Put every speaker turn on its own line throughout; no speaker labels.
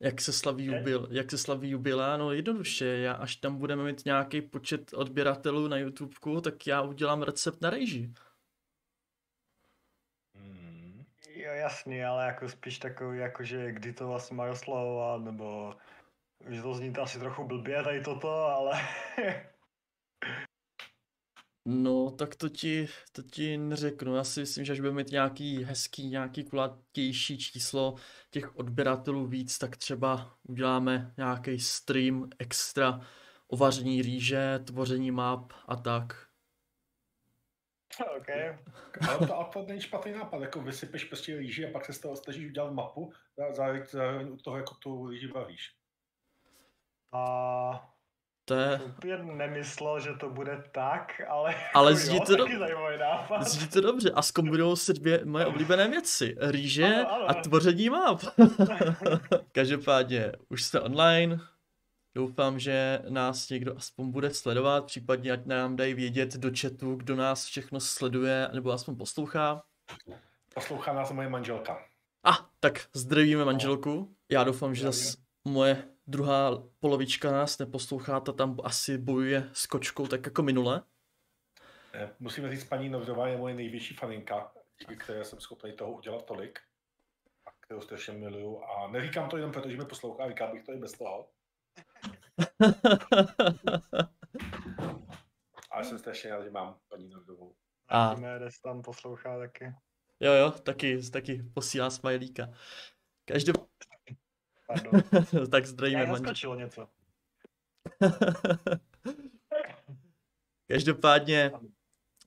Jak se slaví, jubil, jak se slaví jubilá? No jednoduše, já až tam budeme mít nějaký počet odběratelů na YouTubeku, tak já udělám recept na rejži.
Hmm. Jo, jasný, ale jako spíš takový, jakože kdy to vlastně má oslavovat, nebo že to zní to asi trochu blbě tady toto, ale
No, tak to ti, to ti neřeknu. Já si myslím, že až budeme mít nějaký hezký, nějaký kulatější číslo těch odběratelů víc, tak třeba uděláme nějaký stream extra o vaření rýže, tvoření map a tak.
OK.
Ale to, to není špatný nápad, jako vysypeš prostě rýži a pak se z toho snažíš udělat mapu, zároveň u toho jako tu rýži vaříš.
A
To je,
úplně nemyslel, že to bude tak, ale,
Ale zní
jo,
to
taky
do-
zajímavý nápad.
zní to dobře. A zkombinují se dvě moje oblíbené věci. Rýže
Ano, ano.
a tvoření map. Každopádně, už jste online. Doufám, že nás někdo aspoň bude sledovat, případně ať nám dají vědět do chatu, kdo nás všechno sleduje, nebo aspoň poslouchá.
Poslouchá nás moje manželka.
A, ah, tak zdravíme manželku. Já doufám, že
Zdravím.
zas moje druhá polovička nás neposlouchá, ta tam asi bojuje s kočkou, tak jako minule.
Musíme říct, paní Novdová je moje největší faninka, díky které jsem schopný toho udělat tolik. A kterou strašně miluju. A neříkám to jenom proto, že mi poslouchá, říkám bych to i bez toho. Ale jsem strašně rád, že mám paní Novdovou.
A
Jiménez tam poslouchá taky.
jo, jo, taky, taky posílá smajlíka. Každop...
Pardon.
tak zdravíme manželku.
něco.
Každopádně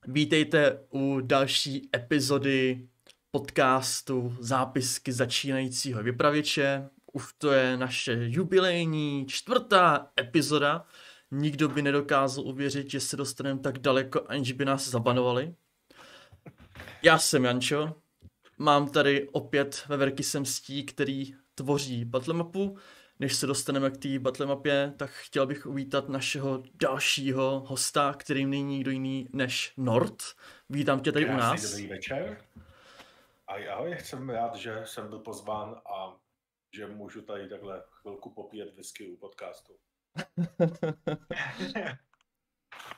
vítejte u další epizody podcastu Zápisky začínajícího vypravěče. Už to je naše jubilejní čtvrtá epizoda. Nikdo by nedokázal uvěřit, že se dostaneme tak daleko, aniž by nás zabanovali. Já jsem Jančo, mám tady opět veverky semstí, který tvoří Battlemapu. Než se dostaneme k té battlemapě, tak chtěl bych uvítat našeho dalšího hosta, kterým není nikdo jiný než Nord. Vítám tě tady u
Krásný
nás.
Dobrý večer. A ahoj, jsem rád, že jsem byl pozván a že můžu tady takhle chvilku popíjet whisky u podcastu.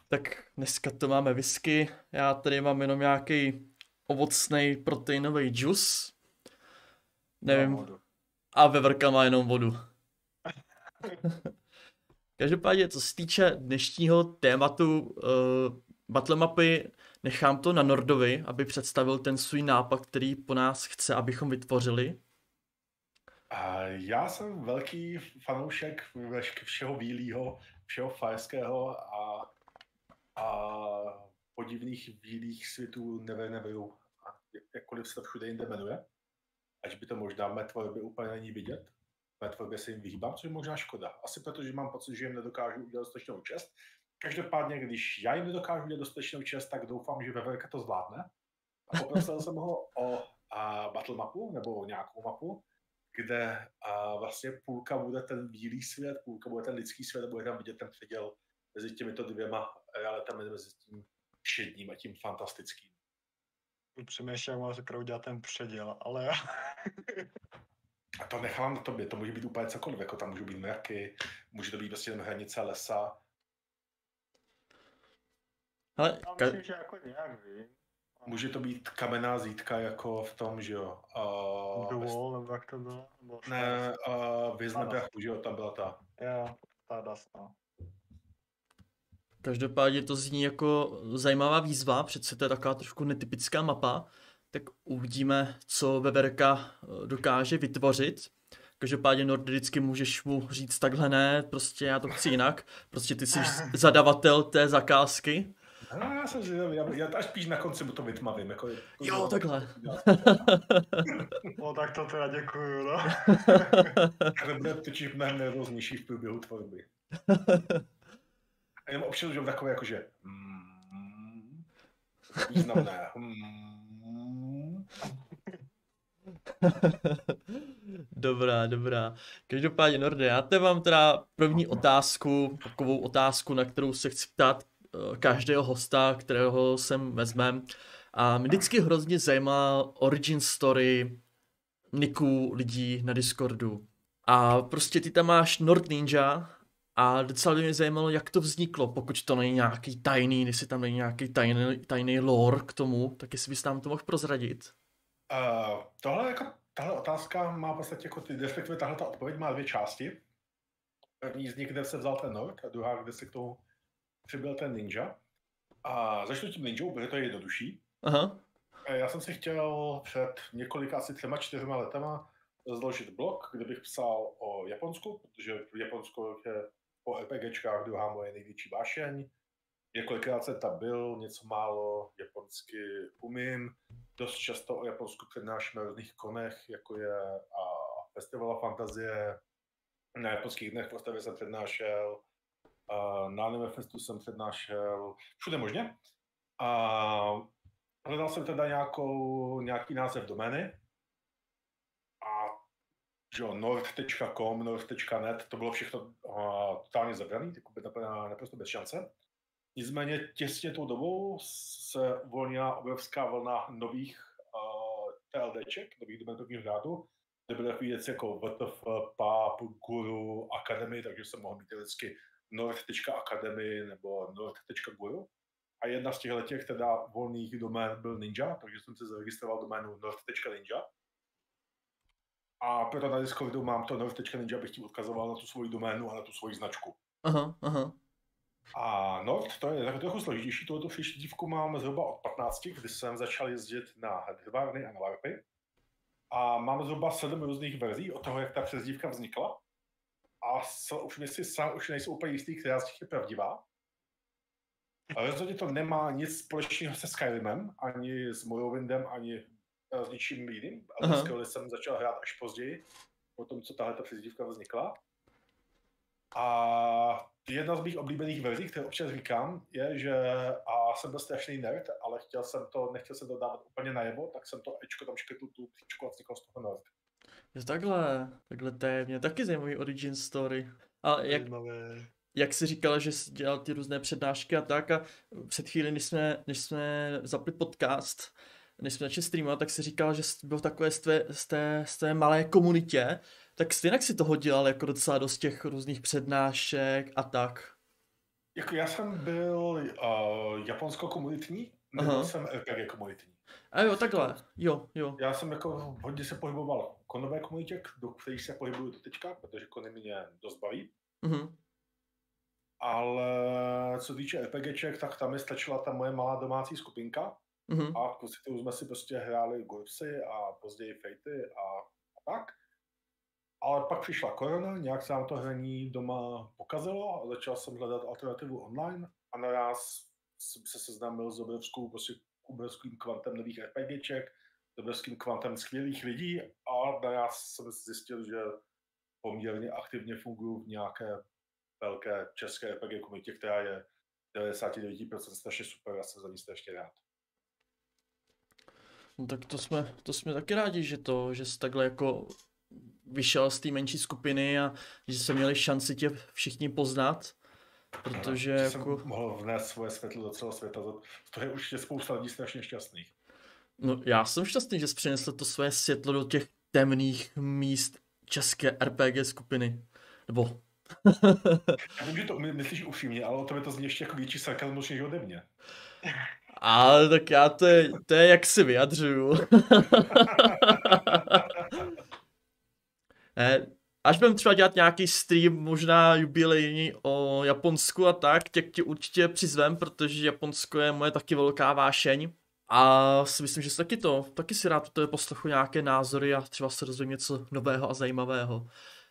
Tak dneska to máme whisky, já tady mám jenom nějaký ovocný proteinový džus. Nevím,
Náhodu.
A veverka má jenom vodu. Každopádně, co se týče dnešního tématu uh, battlemapy, nechám to na Nordovi, aby představil ten svůj nápad, který po nás chce, abychom vytvořili.
Já jsem velký fanoušek všeho bílého, všeho fajerského a, a podivných bílých světů Never Neveru. Jakkoliv se to všude jinde jmenuje, až by to možná v mé tvorbě úplně není vidět. V mé tvorbě se jim vyhýbám, což je možná škoda. Asi protože mám pocit, že jim nedokážu udělat dostatečnou čest. Každopádně, když já jim nedokážu udělat dostatečnou čest, tak doufám, že Veverka to zvládne. A poprosil jsem ho o a, battle mapu nebo nějakou mapu, kde a vlastně půlka bude ten bílý svět, půlka bude ten lidský svět a bude tam vidět ten předěl mezi těmito dvěma realitami, mezi tím všedním a tím fantastickým.
Přemýšlím, jak mám se udělat ten předěl, ale
A to nechám na tobě, to může být úplně cokoliv, jako tam můžou být mraky, může to být prostě jen hranice lesa.
Ale
já
ka-
myslím, že jako nějak vím.
Může to být kamenná zítka jako v tom, že jo. Uh,
The Wall, nebo jak to bylo? Nebo
ne, uh, prachu, že jo, tam byla ta.
Jo, ta Dust, no.
Každopádně to zní jako zajímavá výzva, přece to je taková trošku netypická mapa, tak uvidíme, co Veverka eh, dokáže vytvořit. Každopádně Nord vždycky můžeš mu říct takhle ne, prostě já to chci jinak, prostě ty jsi zadavatel té zakázky.
No, já jsem zvědavý, já, já až spíš na konci mu to vytmavím. Jako,
Jo, takhle.
No tak to teda děkuju, no.
To bude totiž mnohem nervóznější v průběhu tvorby. A jenom občas už takové jako, že mm, významné. Mm,
dobrá, dobrá. Každopádně Norde, já te mám teda první otázku, takovou otázku, na kterou se chci ptát eh, každého hosta, kterého sem vezmem. A mě vždycky hrozně zajímá origin story niků lidí na Discordu. A prostě ty tam máš Nord Ninja a docela by mě zajímalo, jak to vzniklo, pokud to není nějaký tajný, jestli tam není nějaký tajný, tajný lore k tomu, tak jestli bys nám to mohl prozradit.
Uh, tohle jako, tahle otázka má v podstatě jako ty, respektive tahle ta odpověď má dvě části. První z nich, kde se vzal ten Nord a druhá, kde se k tomu přibyl ten ninja. A začnu tím ninjou, protože to je jednodušší.
Aha.
Já jsem si chtěl před několika, asi třema, čtyřma letama zložit blog, kde bych psal o Japonsku, protože Japonsko je po RPGčkách druhá moje největší vášeň. Několikrát jsem tam byl, něco málo japonsky umím. Dost často o Japonsku přednáším na různých konech, jako je a Festivala fantazie. Na japonských dnech postavě jsem přednášel, a na Anime Festu jsem přednášel, všude možně. A hledal jsem teda nějakou, nějaký název domény, že jo, nord.com, nord.net, to bylo všechno uh, totálně zabrané, naprosto bez šance. Nicméně těsně tou dobou se uvolnila obrovská vlna nových uh, TLDček, nových domenových řádů, kde byly takové věci jako VTF, PAP, Guru, Academy, takže jsem mohl mít vždycky nord.academy nebo nord.guru. A jedna z těch teda volných domén byl Ninja, takže jsem se zaregistroval doménu nord.ninja a proto na Discordu mám to Nord.ninja, abych ti odkazoval na tu svoji doménu a na tu svoji značku.
Aha, aha.
A Nord, to je trochu složitější, tohoto dívku mám zhruba od 15, kdy jsem začal jezdit na hedvárny a na larpy. A mám zhruba sedm různých verzí od toho, jak ta přezdívka vznikla. A už, si sám už nejsou úplně jistý, která z těch je pravdivá. A rozhodně to nemá nic společného se Skyrimem, ani s Morrowindem, ani s ničím jiným. Ale Scully jsem začal hrát až později, po tom, co tahle ta přezdívka vznikla. A jedna z mých oblíbených verzí, které občas říkám, je, že a jsem byl strašný nerd, ale chtěl jsem to, nechtěl jsem to dávat úplně najevo, tak jsem to Ečko tam škrtl tu příčku a vznikl z toho nerd.
Takhle, takhle to je mě taky zajímavý origin story. A jak, jak jsi říkal, že jsi dělal ty různé přednášky a tak a před chvíli, než jsme, než jsme zapli podcast, než jsme začali streamovat, tak si říkal, že byl takové z té, z té, z té malé komunitě, tak stejně si toho dělal jako docela dost těch různých přednášek a tak.
Jako já jsem byl uh, japonsko-komunitní, nebo jsem RPG komunitní.
A jo, takhle, jo, jo.
Já jsem jako hodně se pohyboval v konové komunitě, do kterých se pohybuju do teďka, protože kony mě dost baví. Uh-huh. Ale co týče RPGček, tak tam mi stačila ta moje malá domácí skupinka, Mm-hmm. A v podstatě jsme si prostě hráli Gurpsy a později Fejty a, a tak. Ale pak přišla korona, nějak se nám to hraní doma pokazilo a začal jsem hledat alternativu online a naraz jsem se seznámil s obrovskou, prostě obrovským kvantem nových RPGček, s obrovským kvantem skvělých lidí a naraz jsem zjistil, že poměrně aktivně funguji v nějaké velké české RPG komunitě, která je 99% strašně super a jsem za ní strašně rád.
No tak to jsme, to jsme taky rádi, že to, že jsi takhle jako vyšel z té menší skupiny a že jsme měli šanci tě všichni poznat. Protože
no,
jako...
Jsem mohl vnést svoje světlo do celého světa. To je určitě spousta lidí strašně šťastných.
No já jsem šťastný, že jsi přinesl to své světlo do těch temných míst české RPG skupiny. Nebo...
já vím, že to myslíš upřímně, ale o tebe to zní ještě jako větší sarkazmus než ode mě.
Ale tak já to je, to je jak si vyjadřuju. ne, až budeme třeba dělat nějaký stream, možná jubilejní o Japonsku a tak, tě, tě určitě přizvem, protože Japonsko je moje taky velká vášeň. A si myslím, že si taky to, taky si rád to poslechu nějaké názory a třeba se dozvím něco nového a zajímavého.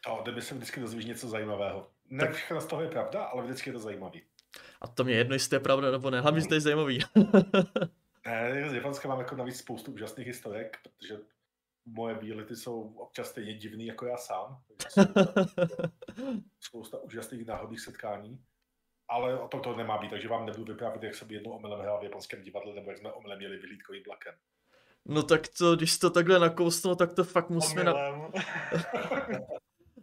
A tebe se vždycky dozvíš něco zajímavého. Ne tak... všechno z toho je pravda, ale vždycky je to zajímavý.
A to mě jedno, jestli to je pravda nebo ne, hlavně, že to je zajímavý.
ne, z Japonska mám jako navíc spoustu úžasných historek, protože moje výlety jsou občas stejně divný jako já sám. spousta úžasných náhodných setkání. Ale o tom to nemá být, takže vám nebudu vyprávět, jak jsem jednou omylem hrál v japonském divadle, nebo jak jsme omylem měli vyhlídkový vlakem.
No tak to, když to takhle nakousnu, tak to fakt musíme na...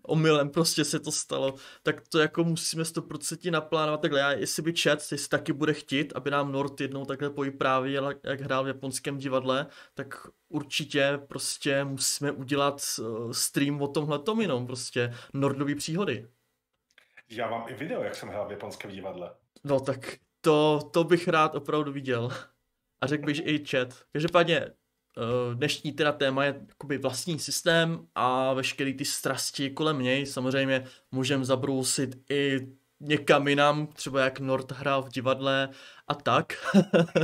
omylem prostě se to stalo, tak to jako musíme 100% naplánovat takhle. Já, jestli by chat, jestli taky bude chtít, aby nám Nord jednou takhle povyprávěl, jak hrál v japonském divadle, tak určitě prostě musíme udělat uh, stream o tomhle tom jenom, prostě Nordový příhody.
Já mám i video, jak jsem hrál v japonském divadle.
No tak to, to bych rád opravdu viděl. A řekl bych i chat. Každopádně eh, dnešní teda téma je jakoby vlastní systém a veškerý ty strasti kolem něj. Samozřejmě můžeme zabrousit i někam jinam, třeba jak Nord hrál v divadle a tak.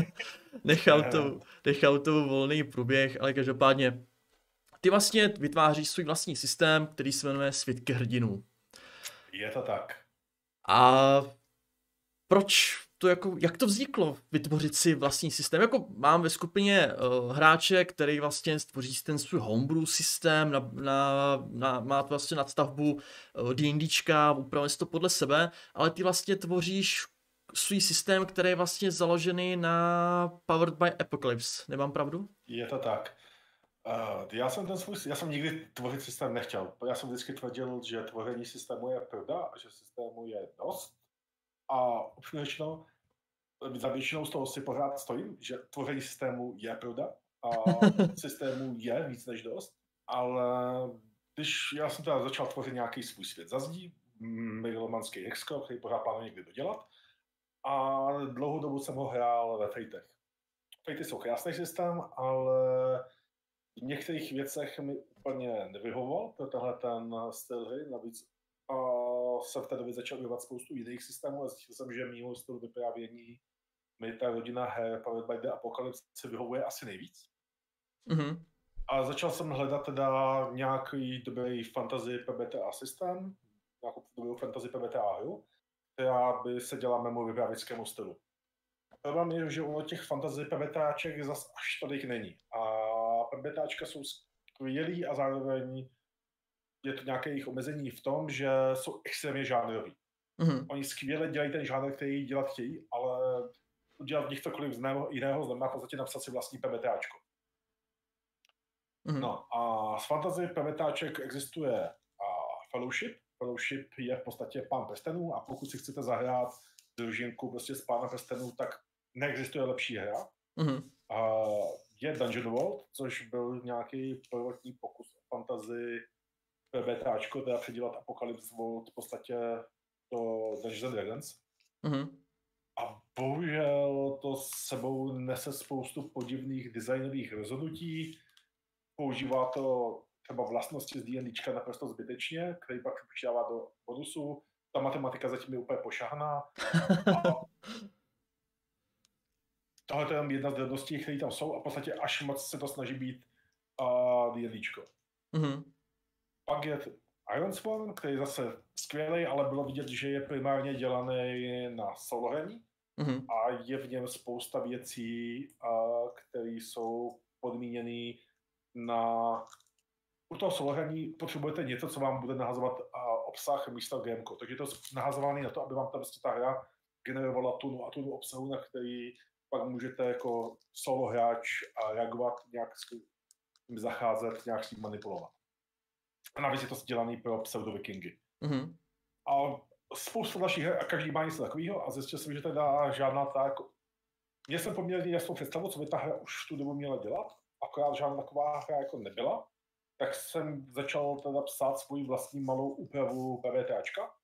nechal, to, nechal to volný průběh, ale každopádně ty vlastně vytváříš svůj vlastní systém, který se jmenuje Světky hrdinů.
Je to tak.
A proč to jako, jak to vzniklo, vytvořit si vlastní systém? Jako mám ve skupině uh, hráče, který vlastně stvoří ten svůj homebrew systém, na, na, na, má to vlastně nadstavbu uh, D&Dčka, upravuje si to podle sebe, ale ty vlastně tvoříš svůj systém, který je vlastně založený na Powered by Apocalypse. Nemám pravdu?
Je to tak. Uh, já jsem ten svůj, já jsem nikdy tvořit systém nechtěl. Já jsem vždycky tvrdil, že tvoření systému je pravda a že systému je dost. A upřímně řečeno, za většinou z toho si pořád stojím, že tvoření systému je pravda a systému je víc než dost, ale když já jsem teda začal tvořit nějaký svůj svět za zdí, megalomanský Hexco, který pořád plánuji někdy dodělat, a dlouhou dobu jsem ho hrál ve Fatech. Fatey jsou krásný systém, ale v některých věcech mi úplně nevyhovoval pro tenhle ten styl hry, navíc a jsem v té době začal vyvat spoustu jiných systémů a zjistil jsem, že mimo styl vyprávění mi ta rodina her Powered by the Apocalypse vyhovuje asi nejvíc. Mm-hmm. A začal jsem hledat teda nějaký dobrý fantasy PBTA systém, nějakou dobrou fantasy PBTA hru, která by se dělala mému vyprávěckému stylu. Problém je, že u těch fantasy PBTáček zas až tolik není. A PBTáčka jsou skvělý a zároveň je to nějaké jejich omezení v tom, že jsou extrémně žánrový. Mm-hmm. Oni skvěle dělají ten žánr, který dělat chtějí, ale udělat v nich cokoliv z jiného znamená v podstatě napsat si vlastní PBTáčko. Mm-hmm. No a z fantasy PBTáček existuje a Fellowship. Fellowship je v podstatě pán prstenů a pokud si chcete zahrát družinku prostě z pána prstenů, tak neexistuje lepší hra. Mm-hmm. A je Dungeon World, což byl nějaký prvotní pokus o fantasy PBTáčko, teda předělat Apocalypse World v podstatě do Dungeons Dragons. Mm-hmm. A bohužel to s sebou nese spoustu podivných designových rozhodnutí. Používá to třeba vlastnosti z D&Dčka naprosto zbytečně, který pak přidává do bonusu. Ta matematika zatím je úplně pošahná. tohle je jedna z drobností, které tam jsou a v podstatě až moc se to snaží být uh, D&Dčko. Mm-hmm. Pak je Iron Swan, který je zase skvělý, ale bylo vidět, že je primárně dělaný na solo hraní mm-hmm. a je v něm spousta věcí, které jsou podmíněné na... U toho solo hraní potřebujete něco, co vám bude nahazovat obsah místo gameko. Takže to je nahazované na to, aby vám ta, prostě ta hra generovala tunu a tunu obsahu, na který pak můžete jako solo hráč reagovat, nějak s tím zacházet, nějak s tím manipulovat. A navíc je to dělaný pro pseudovikingy. Mm-hmm. A spoustu dalších her a každý má něco takového a zjistil jsem, že teda žádná ta jako... Měl jsem poměrně jasnou představu, co by ta hra už v tu dobu měla dělat, akorát žádná taková hra jako nebyla, tak jsem začal teda psát svůj vlastní malou úpravu PVTčka,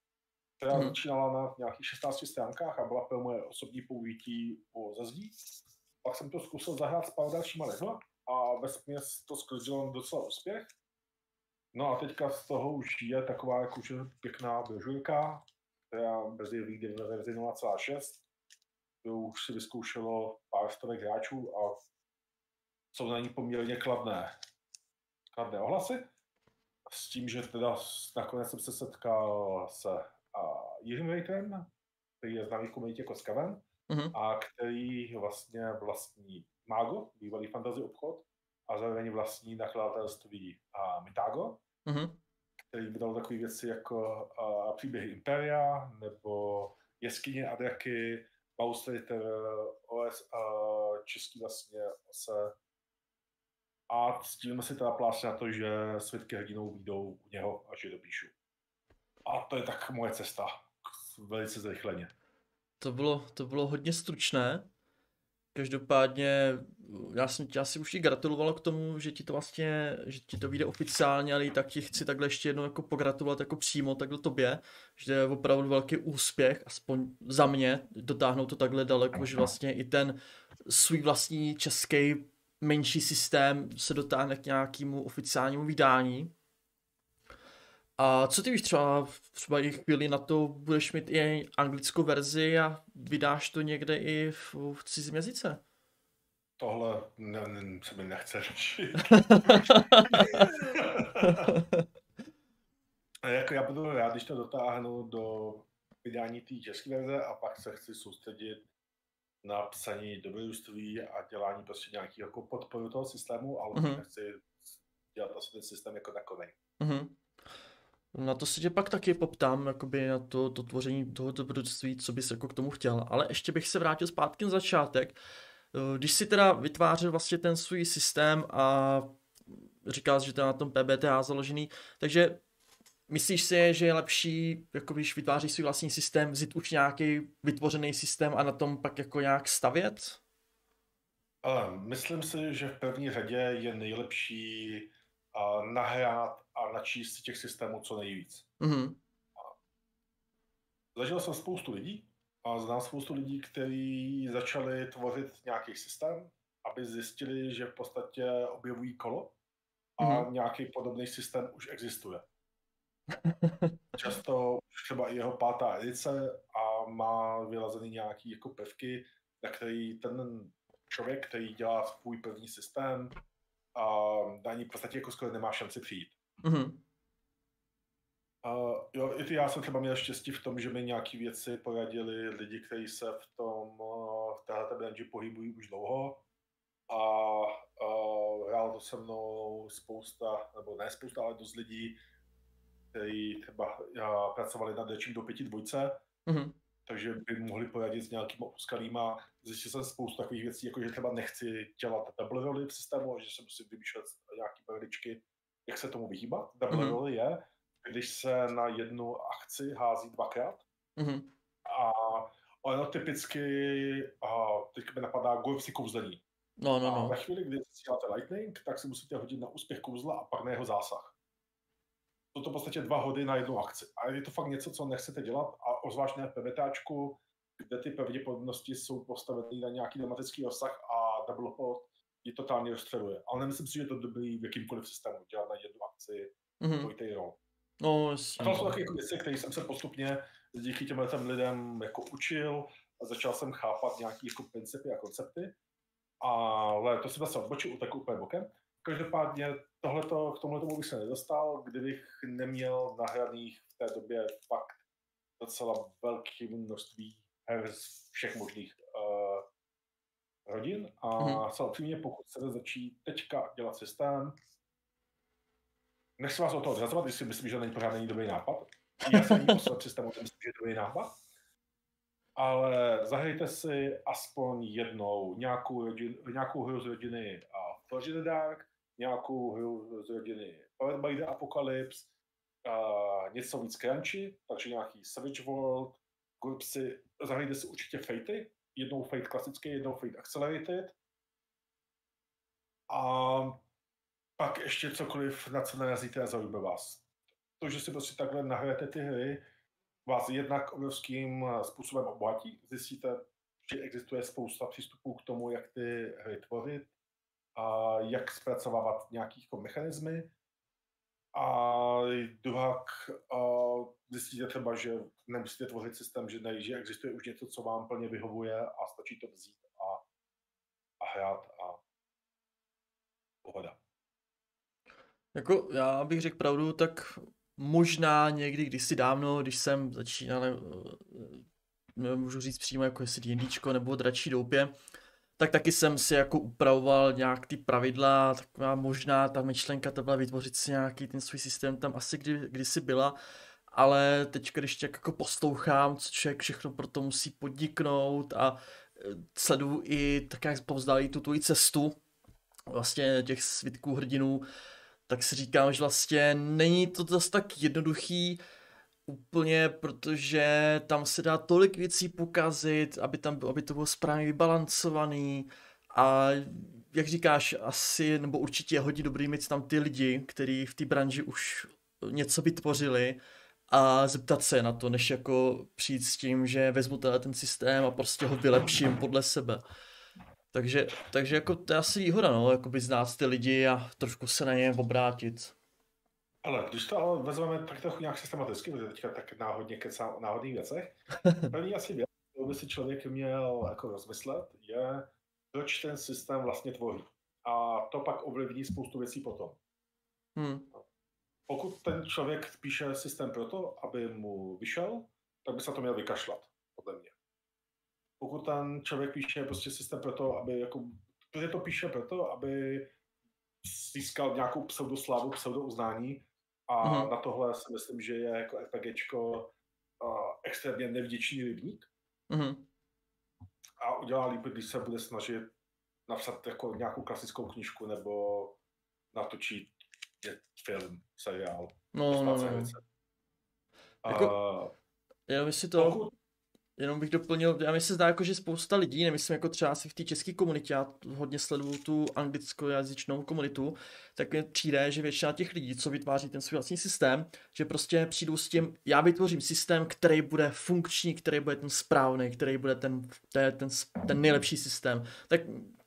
která hmm. začínala na nějakých 16 stránkách a byla pro moje osobní použití po zazdí. Pak jsem to zkusil zahrát s pár dalšíma lidma a ve směs to sklidilo docela úspěch. No a teďka z toho už je taková jakože pěkná brožurka, která brzy vyjde ve verzi 0.6, kterou už si vyzkoušelo pár stovek hráčů a jsou na ní poměrně kladné, kladné ohlasy. S tím, že teda nakonec jsem se setkal se Jiřím Rejtem, který je známý v komunitě jako Skaven, mm-hmm. a který vlastně vlastní Mágo, bývalý fantasy obchod, a zároveň vlastní nakladatelství a Mitago, mm-hmm. který vydal takové věci jako a, příběhy Imperia, nebo Jeskyně a draky, Bauslater, OS a český vlastně se a s tím si teda plášť na to, že svědky hrdinou výjdou u něho, až je dopíšu. to je tak moje cesta. Velice zrychleně.
To bylo, to bylo hodně stručné. Každopádně, já jsem ti asi už i gratuloval k tomu, že ti to vlastně, že ti to vyjde oficiálně, ale i tak ti chci takhle ještě jednou jako pogratulovat jako přímo takhle tobě, že je opravdu velký úspěch, aspoň za mě, dotáhnout to takhle daleko, že vlastně i ten svůj vlastní český menší systém se dotáhne k nějakému oficiálnímu vydání. A co ty víš, třeba, třeba i chvíli na to budeš mít i anglickou verzi a vydáš to někde i v, v cizím jazyce?
Tohle ne, ne, se mi nechce řešit. jako já budu rád, když to dotáhnu do vydání té české verze a pak se chci soustředit na psaní dobrodružství a dělání prostě nějaký jako podporu toho systému, ale mm-hmm. nechci dělat asi ten systém jako takový. Mm-hmm.
Na to si tě pak taky poptám, jakoby na to, to tvoření toho dobrodružství, co bys jako k tomu chtěl. Ale ještě bych se vrátil zpátky na začátek. Eh, když si teda vytvářel vlastně ten svůj systém a říkal, že to je na tom PBTA založený, takže myslíš si, že je lepší, jako když vytváříš svůj vlastní systém, vzít už nějaký vytvořený systém a na tom pak jako nějak stavět?
Ale myslím si, že v první řadě je nejlepší uh, nahrát a načíst si těch systémů co nejvíc. Mm-hmm. Zažil jsem spoustu lidí a znám spoustu lidí, kteří začali tvořit nějaký systém, aby zjistili, že v podstatě objevují kolo a mm-hmm. nějaký podobný systém už existuje. Často už třeba i jeho pátá edice a má vylazený nějaký jako prvky, na který ten člověk, který dělá svůj první systém, a na ní v podstatě jako skoro nemá šanci přijít. Mm-hmm. Uh, jo, i ty já jsem třeba měl štěstí v tom, že mi nějaké věci poradili lidi, kteří se v tom, uh, v téhle branži pohybují už dlouho a uh, hrál to se mnou spousta, nebo ne spousta, ale dost lidí, kteří třeba já, pracovali na Dečím do pěti dvojce, mm-hmm. Takže by mohli poradit s nějakýma opuskalýma. Zjistil jsem spoustu takových věcí, jako že třeba nechci dělat double roli v systému, že se musím vymýšlet nějaké perličky, jak se tomu vyhýbat. Double mm-hmm. roli je, když se na jednu akci hází dvakrát. Mm-hmm. A ono typicky, a teď mi napadá golf kouzlení. No, no, no. A ve chvíli, kdy děláte lightning, tak si musíte hodit na úspěch kouzla a pak na jeho zásah. Jsou to v podstatě dva hody na jednu akci. A je to fakt něco, co nechcete dělat a ozvlášť ne v PBTáčku, kde ty pravděpodobnosti jsou postaveny na nějaký dramatický rozsah a double hod je totálně rozstřeluje. Ale nemyslím si, že je to dobrý v jakýmkoliv systému, dělat na jednu akci mm-hmm. dvojitý rol.
No.
A to jsou takové jako věci, které jsem se postupně díky těm lidem jako učil a začal jsem chápat nějaké jako principy a koncepty. Ale to jsem zase odbočil, tak úplně bokem. Každopádně tohleto, k tomuhle tomu bych se nedostal, kdybych neměl nahraných v té době fakt docela velké množství her z všech možných uh, rodin a mm-hmm. pokud chcete začít teďka dělat systém, nechci vás o toho odrazovat, si myslím, že není pořád není dobrý nápad. Já jsem o systému, myslím, že je dobrý nápad. Ale zahrajte si aspoň jednou nějakou, rodin, nějakou hru z rodiny uh, Dark, nějakou hru z rodiny Powered Apocalypse, uh, něco víc crunchy, takže nějaký Savage World, Gulpsy, zahrajte si určitě Fatey, jednou Fate klasický, jednou Fate Accelerated. A pak ještě cokoliv, na co narazíte a zaujme vás. To, že si prostě takhle nahrajete ty hry, vás jednak obrovským způsobem obohatí. Zjistíte, že existuje spousta přístupů k tomu, jak ty hry tvořit, a jak zpracovávat nějaký jako mechanismy. A druhá, zjistíte třeba, že nemusíte tvořit systém, že, ne, že existuje už něco, co vám plně vyhovuje a stačí to vzít a, a hrát a pohoda.
Jako já bych řekl pravdu, tak možná někdy kdysi dávno, když jsem začínal, nemůžu říct přímo jako jestli D&Dčko nebo dračí doupě, tak taky jsem si jako upravoval nějak ty pravidla, taková možná ta myšlenka to byla vytvořit si nějaký ten svůj systém tam asi kdy, kdysi byla, ale teď, když tě jako poslouchám, co člověk všechno pro to musí podniknout a e, sleduju i tak, jak povzdali tu tvoji cestu, vlastně těch svitků hrdinů, tak si říkám, že vlastně není to zase tak jednoduchý úplně, protože tam se dá tolik věcí pokazit, aby, tam, aby to bylo správně vybalancovaný a jak říkáš, asi, nebo určitě je hodně dobrý mít tam ty lidi, kteří v té branži už něco vytvořili a zeptat se na to, než jako přijít s tím, že vezmu ten systém a prostě ho vylepším podle sebe. Takže, takže jako to je asi výhoda, no, jako by znát ty lidi a trošku se na ně obrátit.
Ale když to ale vezmeme tak trochu nějak systematicky, protože teďka tak náhodně kecám o náhodných věcech, první asi věc, kterou by si člověk měl jako rozmyslet, je, proč ten systém vlastně tvoří. A to pak ovlivní spoustu věcí potom. Hmm. Pokud ten člověk píše systém proto, aby mu vyšel, tak by se to měl vykašlat, podle mě. Pokud ten člověk píše prostě systém proto, aby jako, protože to píše proto, aby získal nějakou pseudoslávu, pseudouznání a mm-hmm. na tohle si myslím, že je jako RPGčko uh, extrémně nevděčný rybník. Mm-hmm. A udělá líp, když se bude snažit napsat jako nějakou klasickou knižku nebo natočit film, seriál.
No, no, no. Jako, uh, jenom si to, pokud... jenom bych doplnil, já mi se zdá, jako, že spousta lidí, nemyslím jako třeba asi v té české komunitě, já hodně sleduju tu anglickojazyčnou komunitu, tak mi přijde, že většina těch lidí, co vytváří ten svůj vlastní systém, že prostě přijdou s tím, já vytvořím systém, který bude funkční, který bude ten správný, který bude ten, ten, ten, ten nejlepší systém. Tak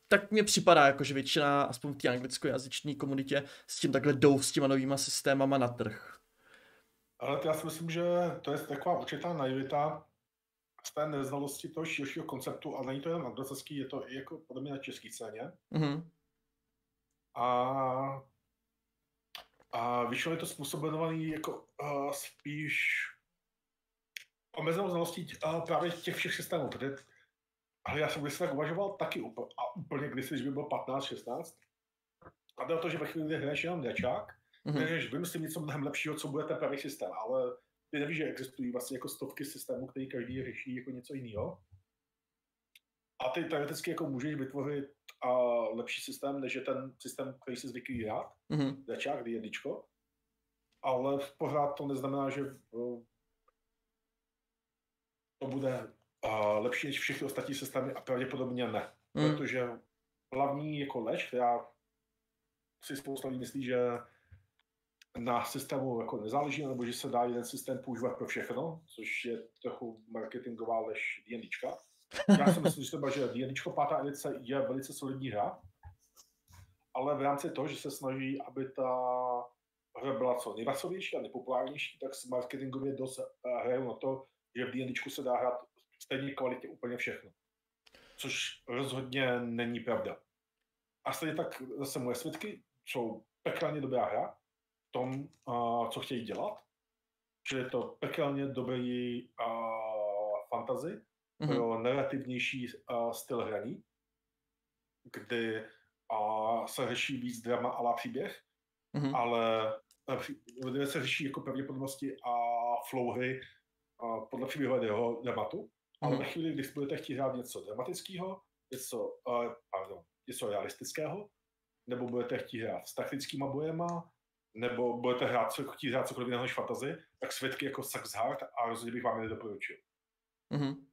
tak mně připadá, jako, že většina, aspoň v té anglickojazyčné komunitě, s tím takhle jdou s těma novýma systémama na trh.
Ale já si myslím, že to je taková určitá naivita z té neznalosti toho širšího konceptu, a není to jen anglosaský, je to i jako podle mě na české scéně. Mm-hmm. A, a vyšlo je to způsobovaný jako uh, spíš omezenou znalostí uh, právě těch všech systémů, protože ale já jsem kdysi tak uvažoval taky úplně, a úplně kdysi, když by byl 15, 16. A jde o to, že ve chvíli, kdy hraješ jenom dečák, mm-hmm. vymyslím něco mnohem lepšího, co bude ten pravý systém, ale ty nevíš, že existují vlastně jako stovky systémů, který každý řeší jako něco jiného. A ty teoreticky jako můžeš vytvořit a lepší systém, než je ten systém, který si zvyklý hrát, mm-hmm. dečák, jedničko. Ale pořád to neznamená, že to bude lepší než všechny ostatní systémy a pravděpodobně ne. Hmm. Protože hlavní jako lež, která si spousta lidí myslí, že na systému jako nezáleží, nebo že se dá jeden systém používat pro všechno, což je trochu marketingová lež D&Dčka. Já si myslím, že třeba, že D&Dčko pátá edice je velice solidní hra, ale v rámci toho, že se snaží, aby ta hra byla co nejmasovější a nejpopulárnější, tak se marketingově dost eh, hrajou na to, že v D&Dčku se dá hrát stejné kvalitě úplně všechno. Což rozhodně není pravda. A stejně tak zase moje svědky jsou pekelně dobrá hra tom, uh, co chtějí dělat. Že je to pekelně dobrý uh, fantasy mm-hmm. pro narrativnější uh, styl hraní, kdy uh, se řeší víc drama a příběh, mm-hmm. ale uh, se řeší jako pravděpodobnosti a flow hry uh, podle příběhového dramatu. Ale ve chvíli, když budete chtít hrát něco dramatického, něco, uh, pardon, něco realistického, nebo budete chtít hrát s taktickýma bojema, nebo budete hrát, co, chtít hrát cokoliv jiného než fantasy, tak svědky jako Sax Hard a rozhodně bych vám je nedoporučil. Mm-hmm.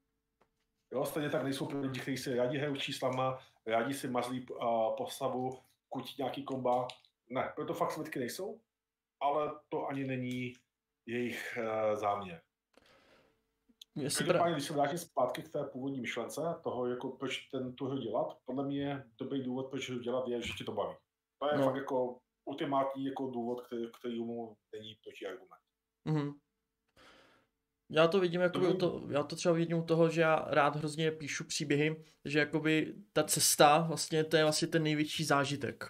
Jo, stejně tak nejsou pro lidi, kteří si rádi hrají číslama, rádi si mazlí uh, postavu, kutí nějaký komba. Ne, proto fakt svědky nejsou, ale to ani není jejich uh, záměr. Každopádně, když se vrátím zpátky k té původní myšlence, toho, jako proč ten tu hru dělat, podle mě dobrý důvod, proč hru dělat, je, že tě to baví. To je no. fakt jako ultimátní jako důvod, který, který mu není proti argument. Mm-hmm.
Já to vidím jako to, to, já to třeba vidím u toho, že já rád hrozně píšu příběhy, že jakoby ta cesta, vlastně to je vlastně ten největší zážitek.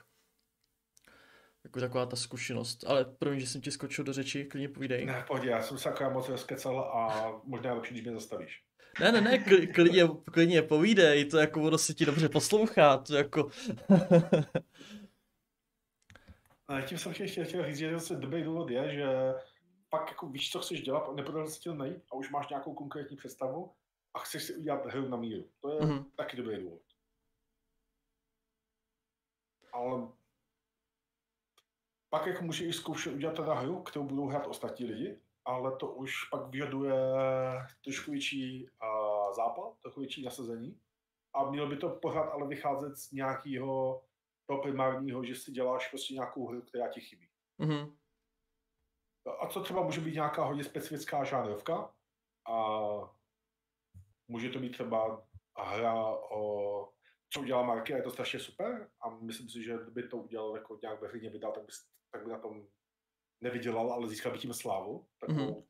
Jako taková ta zkušenost. Ale promiň, že jsem ti skočil do řeči, klidně povídej.
Ne, pojď, já jsem se akorát moc rozkecal a možná lepší, když mě zastavíš.
Ne, ne, ne, klidně, klidně povídej, to jako ono se ti dobře poslouchá, to jako...
A tím jsem chtěl, chtěl říct, že zase dobrý důvod je, že pak jako víš, co chceš dělat, nepodařilo se ti to najít a už máš nějakou konkrétní představu a chceš si udělat hru na míru. To je mm-hmm. taky dobrý důvod. Ale pak jako může i zkoušet udělat teda hru, kterou budou hrát ostatní lidi. ale to už pak vyžaduje trošku větší uh, zápal, trochu větší nasazení. A mělo by to pořád ale vycházet z nějakého toho primárního, že si děláš prostě nějakou hru, která ti chybí.
Mhm.
A co třeba může být nějaká hodně specifická žánrovka a může to být třeba hra o co udělal Marky a je to strašně super a myslím si, že kdyby to udělal jako nějak veřejně vydal, tak by, tak by na tom nevydělal, ale získal by tím slávu, takovou mm-hmm.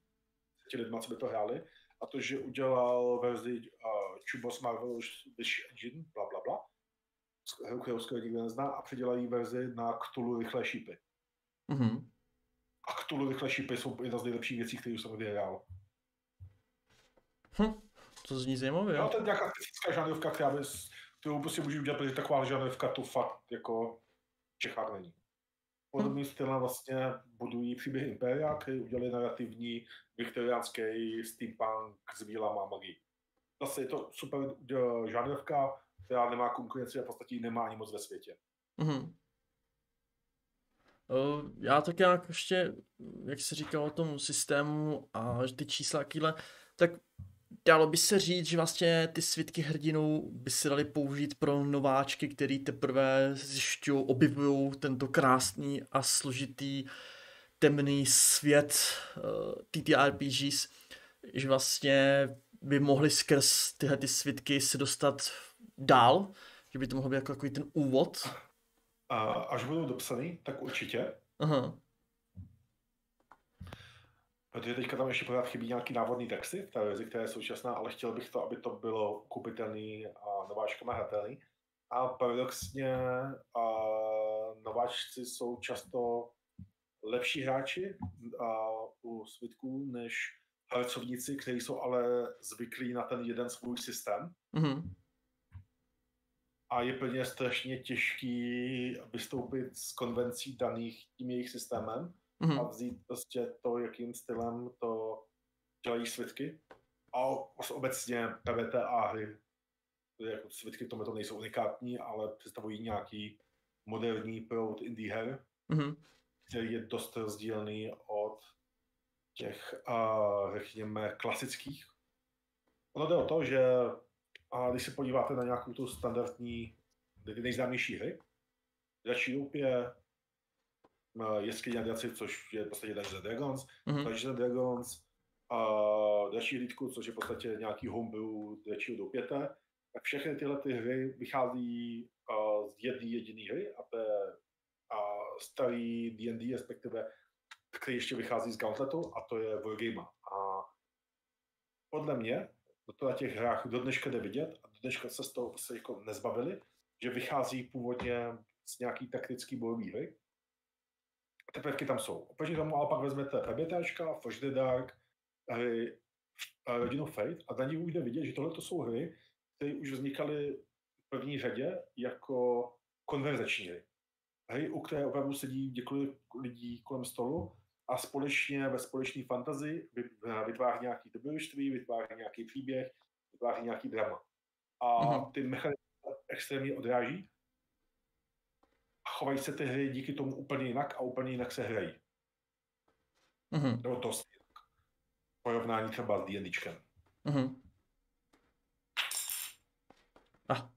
ti lidma, co by to hráli. A to, že udělal verzi uh, Chubos Marvel Wish Engine, bla, skoro nikdo nezná, a předělají verzi na Cthulhu Rychlé šípy.
Mhm.
A Cthulhu Rychlé šípy jsou jedna z nejlepších věcí, které jsem kdy hrál.
Hm, to zní zajímavě.
No, to je nějaká specifická žánrovka, která by, kterou prostě můžeš udělat, protože taková žánrovka tu fakt jako v Čechách není. Podobným stylem vlastně budují příběhy Imperia, který udělali narrativní viktoriánský steampunk s bílama magii. Zase je to super eh, žánrovka, která nemá konkurenci a v podstatě nemá ani moc ve světě.
Mhm. Uh, já tak nějak ještě, jak se říkal o tom systému a ty čísla kýle, tak dalo by se říct, že vlastně ty svitky hrdinů by se daly použít pro nováčky, který teprve zjišťují, objevují tento krásný a složitý temný svět uh, TTRPGs, že vlastně by mohli skrz tyhle ty svitky se dostat dál, že by to mohlo být jako takový ten úvod.
A až budou dopsaný, tak určitě.
Aha.
Protože teďka tam ještě pořád chybí nějaký návodný texty v té verzi, která je současná, ale chtěl bych to, aby to bylo kupitelný a nováčkama hratelný. A paradoxně a nováčci jsou často lepší hráči a u svitků než harcovníci, kteří jsou ale zvyklí na ten jeden svůj systém.
Mhm.
A je plně strašně těžký vystoupit z konvencí daných tím jejich systémem
Mhm.
a vzít prostě to, jakým stylem to dělají svitky. A obecně PBTA hry, jako svitky v tomhle to nejsou unikátní, ale představují nějaký moderní proud indie her,
Mhm.
který je dost rozdílný od těch, uh, řekněme, klasických. Ono jde o to, že a když se podíváte na nějakou tu standardní, nejznámější hry, Dračí je uh, Jeskyně draci, což je v podstatě Dungeons and Dragons,
Mhm.
Dungeons and Dragons, a Dračí hlídku, což je v podstatě nějaký homebrew Dračího doupěte, tak všechny tyhle ty hry vychází uh, z jedné jediné hry a to je uh, starý D&D, respektive který ještě vychází z Gauntletu a to je Wargame. A podle mě to na těch hrách do dneška jde vidět a do dneška se z toho prostě jako nezbavili, že vychází původně z nějaký taktický bojový hry. Ty prvky tam jsou. Oproti tomu ale pak vezmete PBTčka, Forge the Dark, hry eh, Rodinu Fate a na už jde vidět, že tohle to jsou hry, které už vznikaly v první řadě jako konverzační hry. Hry, u které opravdu sedí několik lidí kolem stolu a společně ve společné fantazii vy- vytváří nějaký dobrodružství, vytváří nějaký příběh, vytváří nějaký drama. A
Mhm.
ty mechanizmy extrémně odráží a chovají se ty hry díky tomu úplně jinak a úplně jinak se hrají.
Mhm.
Nebo jinak. Porovnání třeba s D&Dčkem.
Mhm. Ah.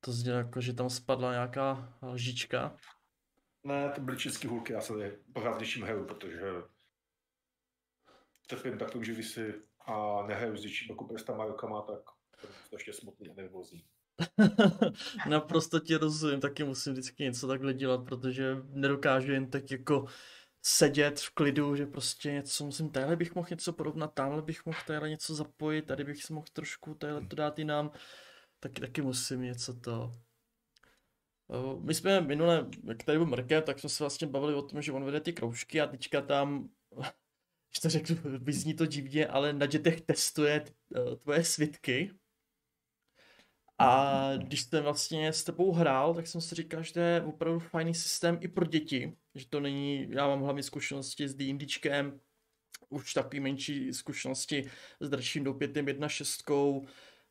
To zní jako, že tam spadla nějaká lžička.
Ne, to byly český hulky, já se tady pořád něčím hraju, protože trpím takovým, že když si a nehraju s dětšíma jako prstama rukama, tak jsem strašně smutný a nervózní.
Naprosto ti rozumím, taky musím vždycky něco takhle dělat, protože nedokážu jen tak jako sedět v klidu, že prostě něco musím, tadyhle bych mohl něco porovnat, tamhle bych mohl tadyhle něco zapojit, tady bych si mohl trošku tadyhle to dát jinam, taky, taky musím něco to. O, My jsme minule, jak tady byl Mrke, tak jsme se vlastně bavili o tom, že on vede ty kroužky a teďka tam, když to řeknu, vyzní to divně, ale na dětech testuje eh, tvoje svitky. A když jsem vlastně s tebou hrál, tak jsem si říkal, že to je opravdu fajný systém i pro děti. Že to není, já mám hlavně zkušenosti s D&Dčkem, už takový menší zkušenosti s dračím doupětem 1.6,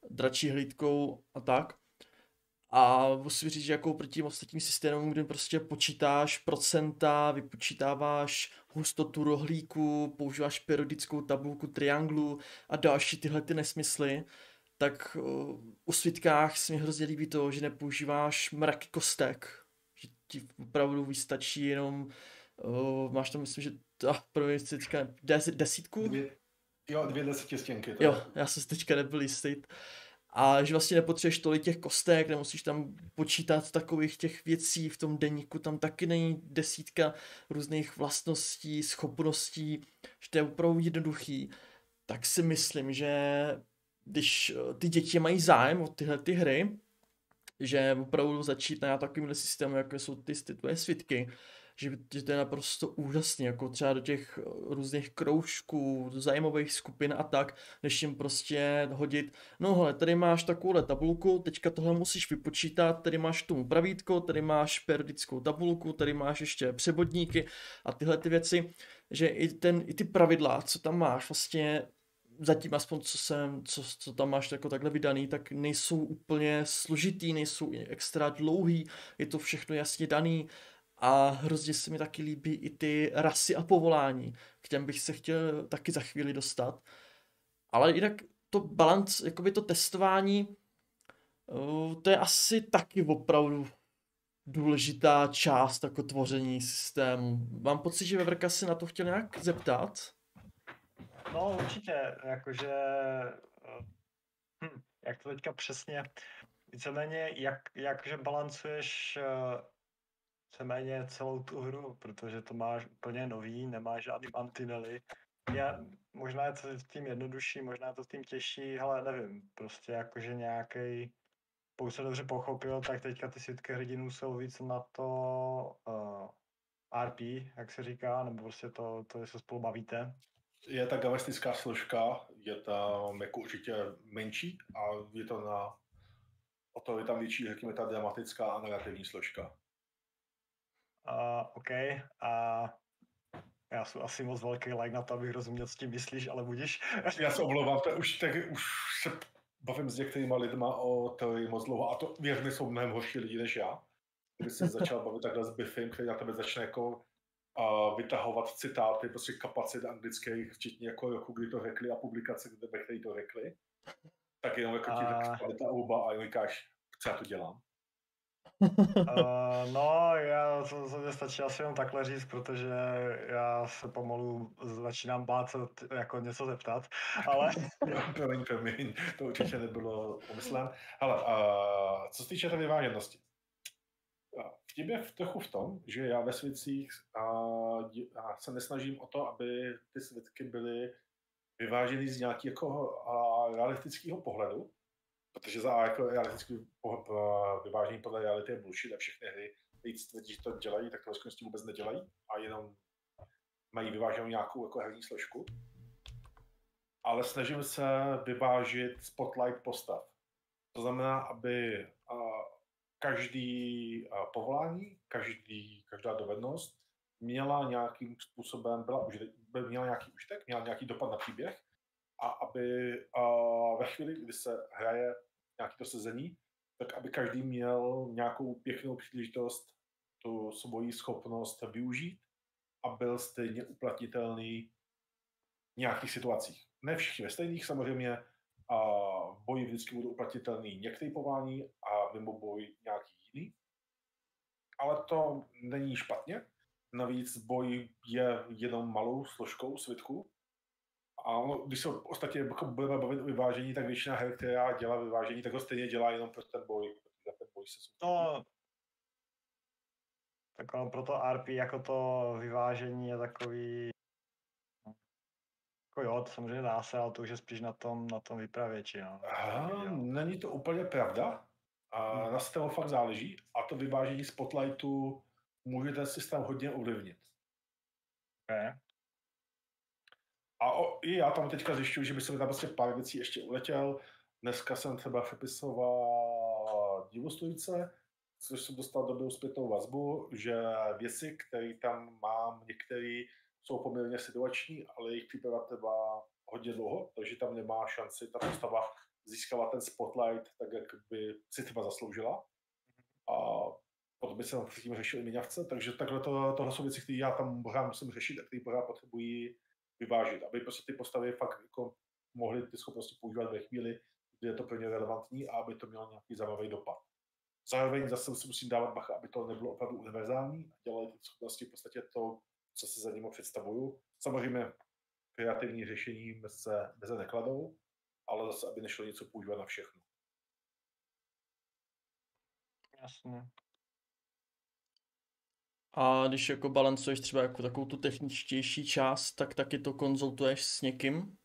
dračí hlídkou a tak. A musím říct, že jako proti těm ostatním systémům, kde prostě počítáš procenta, vypočítáváš hustotu rohlíku, používáš periodickou tabulku trianglu a další tyhle ty nesmysly, tak uh, u svitkách se mi hrozně líbí to, že nepoužíváš mraky kostek, že ti opravdu vystačí jenom, uh, máš tam myslím, že to, pro mě teďka des, desítku?
Dvě, jo, dvě desetistěnky.
Jo, já jsem si teďka nebyl jistý. A že vlastně nepotřebuješ tolik těch kostek, nemusíš tam počítat takových těch věcí v tom deníku, tam taky není desítka různých vlastností, schopností, že to je opravdu jednoduchý, tak si myslím, že když eh, ty děti mají zájem o tyhle ty hry, že opravdu začít na takovýmhle systému, jako jsou ty, ty tvoje svitky, že, že to je naprosto úžasný, jako třeba do těch eh, různých kroužků, do zajímavých skupin a tak, než jim prostě hodit, no hele, tady máš takovouhle tabulku, teďka tohle musíš vypočítat, tady máš tomu pravítko, tady máš periodickou tabulku, tady máš ještě přebodníky a tyhle ty věci, že i, ten, i ty pravidla, co tam máš, vlastně zatím aspoň co jsem, co, co tam máš jako takhle vydaný, tak nejsou úplně složitý, nejsou extra dlouhý, je to všechno jasně daný a hrozně se mi taky líbí i ty rasy a povolání. K těm bych se chtěl taky za chvíli dostat. Ale jinak to balans, jakoby to testování, eh, to je asi taky opravdu důležitá část jako tvoření systému. Mám pocit, že Veverka se na to chtěl nějak zeptat.
No určitě, jakože, eh, hm, jak to teďka přesně, víceméně, jak, jakže balancuješ eh, víceméně celou tu hru, protože to máš úplně nový, nemáš žádný mantinely. Já, možná je to s tím jednodušší, možná je to s tím těžší, ale nevím, prostě jakože nějaký pokud se dobře pochopil, tak teďka ty světky hrdinů jsou víc na to uh, eh, RP, jak se říká, nebo prostě to, to, se spolu bavíte.
Je ta gavestická složka, je tam jako určitě menší a je to na, o to je tam větší, řekněme, ta dramatická a negativní složka.
Uh, OK. A já jsem asi moc velký like na to, abych rozuměl, co tím myslíš, ale budíš.
Já se omlouvám, to už, tak, už se bavím s některýma lidma o teorii moc dlouho a to věřně jsou mnohem horší lidi než já. Kdyby se začal bavit takhle s Biffem, který na tebe začne jako a vytahovat citáty, prostě kapacit anglických, včetně jako roku, kdy to řekli a publikace, kde který to řekli, tak jenom jako ti a... kvalita oba a říkáš, co já to dělám
uh, no, já to, to mě stačí asi jenom takhle říct, protože já se pomalu začínám bát se jako něco zeptat, ale...
promiň, promiň, to určitě nebylo pomyslem. Ale uh, co se týče té vyváženosti, vtip je v trochu v tom, že já ve svicích uh, se nesnažím o to, aby ty svitky byly vyváženy z nějakého uh, realistického pohledu, Protože za jako realistický vyvážení podle reality je bullshit a všechny hry víc tvrdí, že to dělají, tak to ve skutečnosti vůbec nedělají a jenom mají vyváženou nějakou jako herní složku. Ale snažím se vyvážit spotlight postav. To znamená, aby každý povolání, každý, každá dovednost měla nějakým způsobem, byla užitek, měla nějaký užitek, měla nějaký dopad na příběh a aby ve chvíli, kdy se hraje nějaké to sezení, tak aby každý měl nějakou pěknou příležitost tu svoji schopnost využít a byl stejně uplatnitelný v nějakých situacích. Ne všichni ve stejných samozřejmě, a v boji vždycky budou uplatnitelný některý pování a mimo boj nějaký jiný. Ale to není špatně. Navíc boj je jenom malou složkou svitku a ono, když se ostatně jako budeme bavit o vyvážení, tak většina her, která dělá vyvážení, tak ho stejně dělá jenom pro ten boj. Za ten boj se
no, tak ono pro to RP jako to vyvážení je takový jako jo, to samozřejmě dá se, ale to už je spíš na tom, na tom vypravěči. No.
Aha, není to úplně pravda. A hmm. na systému fakt záleží. A to vyvážení spotlightu může ten systém hodně ovlivnit.
Okay.
A o, i já tam teďka zjišťuju, že by se mi tam prostě pár věcí ještě uletěl. Dneska jsem třeba přepisoval divostojce, což jsem dostal dobrou zpětnou vazbu, že věci, které tam mám, některé jsou poměrně situační, ale jejich příprava trvá hodně dlouho, takže tam nemá šanci ta postava získávat ten spotlight tak, jak by si třeba zasloužila. a potom by se tam předtím řešili měňavce, takže takhle to, tohle jsou věci, které já tam pořád musím řešit a které pořád potřebují vyvážit, aby prostě ty postavy fakt jako mohly ty schopnosti používat ve chvíli, kdy je to pro ně relevantní a aby to mělo nějaký zajímavý dopad. Zároveň zase si musím dávat bacha, aby to nebylo opravdu univerzální a dělali ty schopnosti v podstatě to, co si za nimi představuju. Samozřejmě kreativní řešení meze, meze nekladou, ale zase, aby nešlo něco používat na všechno.
Jasně.
A když jako balancuješ třeba jako takovou tu techničtější část, tak taky to konzultuješ s někým?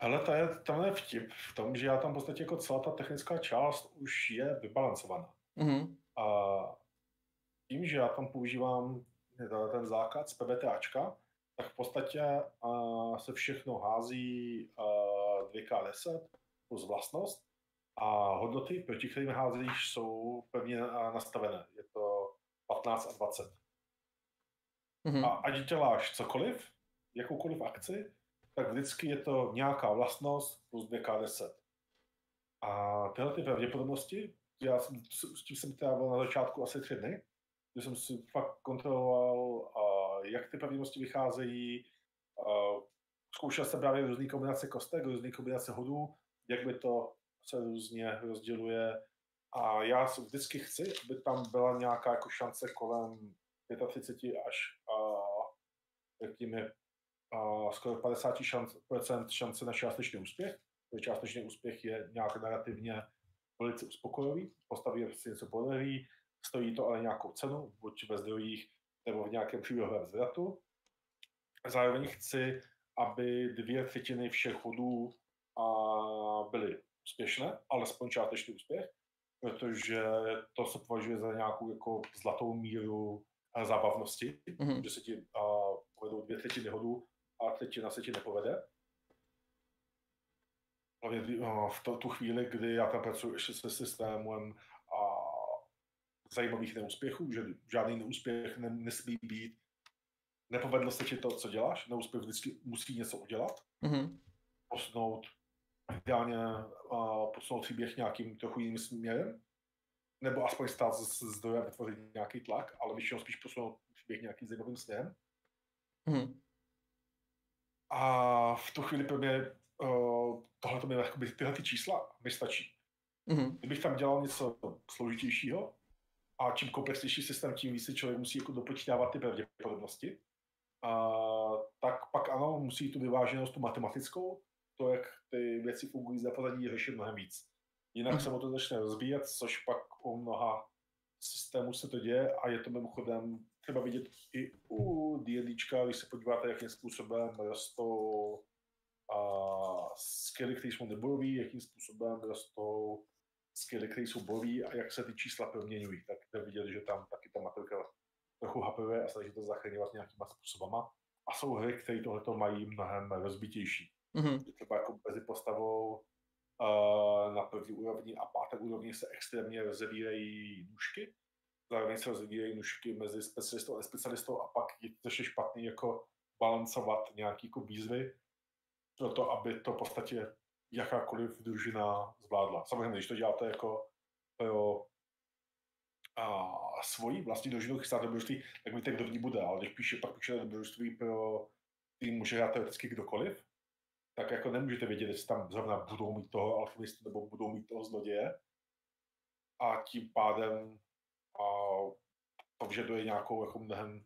Ale to je, tam je vtip v tom, že já tam v podstatě jako celá ta technická část už je vybalancovaná.
Mhm.
A tím, že já tam používám ten základ z PBTAčka, tak v podstatě uh, se všechno hází uh, 2K10 plus vlastnost a hodnoty, proti kterým házíš, jsou pevně nastavené. Je to 15 a 20.
Mhm.
A ať děláš cokoliv, jakoukoliv akci, tak vždycky je to nějaká vlastnost plus 2K10. A tyhle ty pravděpodobnosti, já jsem, s tím jsem trávil na začátku asi tři dny, kdy jsem si fakt kontroloval, a jak ty pravděpodobnosti vycházejí, a zkoušel jsem právě různé kombinace kostek, různé kombinace hodů, jak by to se různě rozděluje. A já vždycky chci, aby tam byla nějaká jako šance kolem 35 až a, řekněme, a skoro 50 šance, procent šance na částečný úspěch. Částečný úspěch je nějak narrativně velice uspokojivý, postaví si něco podaří, stojí to ale nějakou cenu, buď ve zdrojích nebo v nějakém příběhovém zvratu. Zároveň chci, aby dvě třetiny všech hodů a byly úspěšné, alespoň částečný úspěch, protože to se považuje za nějakou jako zlatou míru zábavnosti,
Mhm.
že se ti a, povedou dvě třetiny hodů a třetina se ti nepovede. Hlavně a, v to, tu chvíli, kdy já tam pracuji ještě se systémem a zajímavých neúspěchů, že žádný neúspěch ne, nesmí být nepovedlo se ti to, co děláš, neúspěch vždycky musí něco udělat,
Mhm.
posunout ideálně uh, posunout příběh nějakým trochu jiným směrem, nebo aspoň stát z zdroje a vytvořit nějaký tlak, ale většinou spíš posunout příběh nějakým zajímavým směrem.
Mhm.
A v tu chvíli pro mě uh, tohle to mi jakoby tyhle ty čísla mi stačí.
Mhm.
Kdybych tam dělal něco složitějšího a čím komplexnější systém, tím víc si člověk musí jako dopočítávat ty pravděpodobnosti, a, tak pak ano, musí tu vyváženost, tu matematickou, to, jak ty věci fungují za pozadí, řešit mnohem víc. Jinak
Mhm.
se o to začne rozbíjet, což pak u mnoha systémů se to děje a je to mimochodem třeba vidět i u D&Dčka, když se podíváte, jakým způsobem rostou a skilly, které jsou nebojový, jakým způsobem rostou skilly, které jsou bojový a jak se ty čísla proměňují, tak jde vidět, že tam taky ta maturka trochu hapuje a snaží to zachraňovat nějakýma způsobama. A jsou hry, které tohleto mají mnohem rozbitější.
Mhm.
Že třeba jako mezi postavou uh, na první úrovni a páté úrovni se extrémně rozevírají nůžky. Zároveň se rozevírají nůžky mezi specialistou a nespecialistou a pak je to špatný jako balancovat nějaký jako výzvy pro to, aby to v podstatě jakákoliv družina zvládla. Samozřejmě, když to děláte jako pro a svoji vlastní družinu chystáte dobrodružství, tak víte, kdo v ní bude, ale když píše, pak píšete dobrodružství pro tým může hrát teoreticky kdokoliv, tak jako nemůžete vědět, jestli tam zrovna budou mít toho alchemistu nebo budou mít toho zloděje. A tím pádem a, to vyžaduje nějakou jako mnohem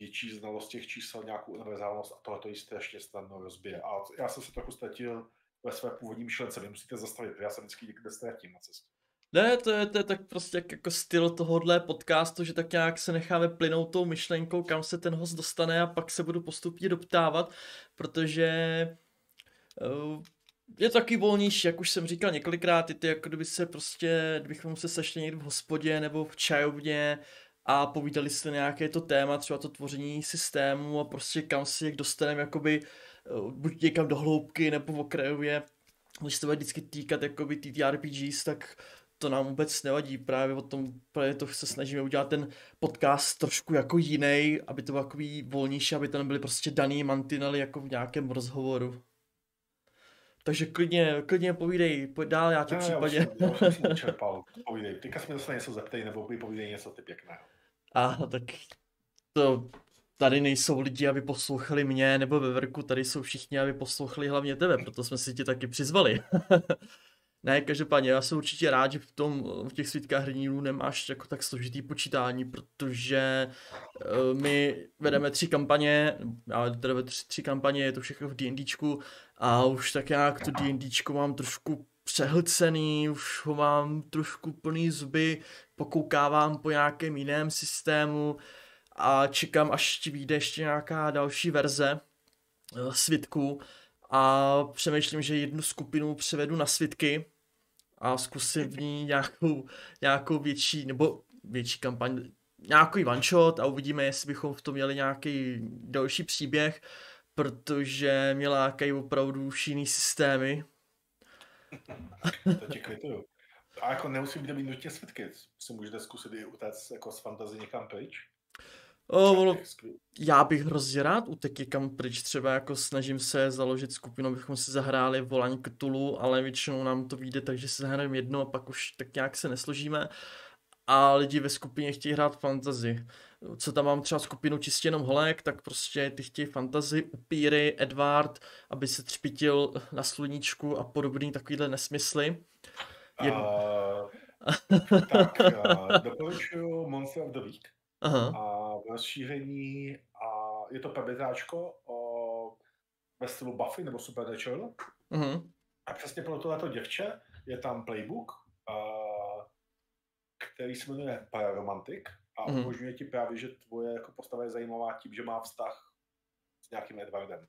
větší znalost těch čísel, nějakou univerzálnost a tohle to ji strašně snadno rozbije. A já jsem se trochu ztratil ve své původní myšlence, vy musíte zastavit, já se vždycky někde ztratím na cestě.
Ne, to je, to je tak prostě jak, jako styl tohohle podcastu, že tak nějak se necháme plynout tou myšlenkou, kam se ten host dostane a pak se budu postupně doptávat, protože je to taky volnější, jak už jsem říkal několikrát, je to jako kdyby se prostě, kdybychom se sešli někdy v hospodě nebo v čajovně a povídali si nějaké to téma, třeba to tvoření systému a prostě kam si jak dostaneme jakoby uh, buď někam do hloubky nebo v okrajově, když se to bude vždycky týkat jakoby TTRPGs, tak to nám vůbec nevadí, právě o tom, právě to se snažíme udělat ten podcast trošku jako jiný, aby to bylo takový volnější, aby to nebyly prostě daný mantinely jako v nějakém rozhovoru. Takže klidně, klidně povídej, pojď dál, já ti
Ne,
případně...
Já už, jsem- já už jsem povídej. Teďka jsme zase něco zeptej, nebo povídej něco ty pěkného.
A tak to tady nejsou lidi, aby poslouchali mě nebo Veverku, tady jsou všichni, aby poslouchali hlavně tebe, proto jsme si tě taky přizvali. ne, každopádně já jsem určitě rád, že v, tom, v těch svítkách hrdinů nemáš jako tak složitý počítání, protože eh, my vedeme tři kampaně, ale teda tři, tři kampaně, je to všechno v D&Dčku a už tak nějak to D&Dčko mám trošku přehlcený, už ho mám trošku plný zuby, pokoukávám po nějakém jiném systému a čekám, až ti vyjde ještě nějaká další verze eh, svitku a přemýšlím, že jednu skupinu převedu na svitky a zkusím v ní nějakou, nějakou větší, nebo větší kampaň, nějaký one shot a uvidíme, jestli bychom v tom měli nějaký další příběh, protože mě lákají opravdu jiný systémy.
To ti. A jako nemusí být být nutně svědky. Si můžete zkusit i utéct jako z fantazy někam pryč.
O, ono, já bych hrozně rád utek někam pryč, třeba jako snažím se založit skupinu, abychom si zahráli volání k Tulu, ale většinou nám to vyjde tak, že si zahrajeme jedno a pak už tak nějak se nesložíme a lidi ve skupině chtějí hrát fantasy. Co tam mám třeba skupinu čistě jenom holek, tak prostě ty chtějí fantasy, upíry, Edward, aby se třpitil na sluníčku a podobný takovýhle nesmysly. Jed...
A, tak a, doporučuju Monster of the Week.
Aha,
A v rozšíření a je to PBTáčko o, ve stylu Buffy nebo Supernatural.
mhm,
A přesně pro tohleto děvče je tam playbook, a, který se jmenuje Pararomantic a
Mhm.
umožňuje ti právě, že tvoje jako postava je zajímavá tím, že má vztah s nějakým Edwardem.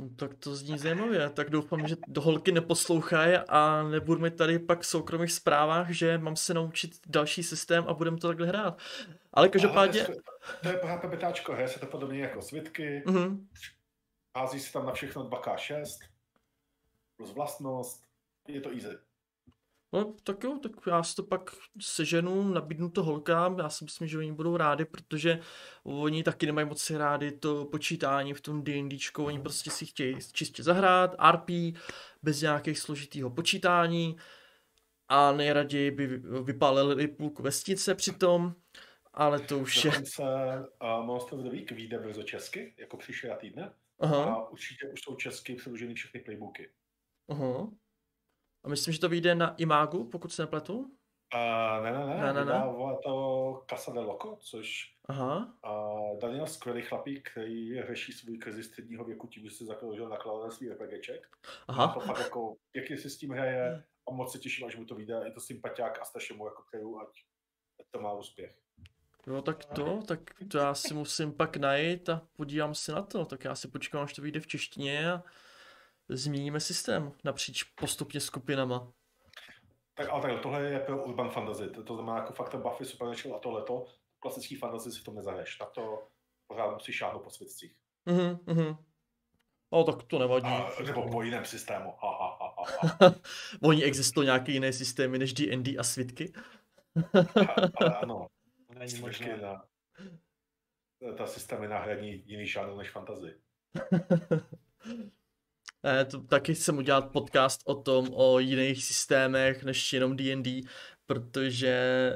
No, tak to zní zajímavě, tak doufám, že do holky neposlouchají a nebudu mi tady pak v soukromých zprávách, že mám se naučit další systém a budeme to takhle hrát. Ale každopádně,
Ale to je pořád PBTáčko, hraje se to podobně jako svitky,
mhm,
hází se tam na všechno 2K6, plus vlastnost, je to easy.
No tak jo, tak já si to pak seženu, nabídnu to holkám, já si myslím, že oni budou rádi, protože oni taky nemají moc rádi to počítání v tom D&Dčku, oni prostě si chtějí čistě zahrát, RP, bez nějakých složitýho počítání a nejraději by vy- vypálili půlku vesnice přitom, ale to už je...
Dokonce uh, Monster of the Week vyjde brzo česky, jako příští týdne.
Aha,
A určitě už jsou česky přeloženy všechny playbooky.
aha. A myslím, že to vyjde na Imagu, pokud se nepletu.
Uh, ne, ne, ne,
Ne, ne, ne.
vydává to Casa de Loco, což
Aha,
uh, Daniel skvělý chlapík, který řeší svůj krizi středního věku tím, že se zakrožil nakladatelství RPGček. A
aha.
to fakt jako, pěkně si s tím hraje a moc se těším, až mu to vyjde. Je to sympatiák a strašně mu jako přeju, ať ať to má úspěch.
Jo, tak to, tak to já si musím pak najít a podívám se na to. Tak já si počkám, až to vyjde v češtině a změníme systém napříč postupně skupinama.
Tak ale takhle, tohle je pro urban fantasy, to, to znamená jako fakt ten Buffy, Supernatural a tohleto. Klasický fantasy si to nezahraješ, na to pořád musíš šáhnout po svědcích.
Mhm, mhm. No, tak to nevadí.
A, nebo po jiném systému. Ha, ha, ha, ha.
Oni existují nějaké jiné systémy než D&D a svitky?
Ano,
Není možné.
na, ta systémy náhradní jiný žánr než fantasy.
Ne, to taky chcem udělat podcast o tom, o jiných systémech než jenom D&D, protože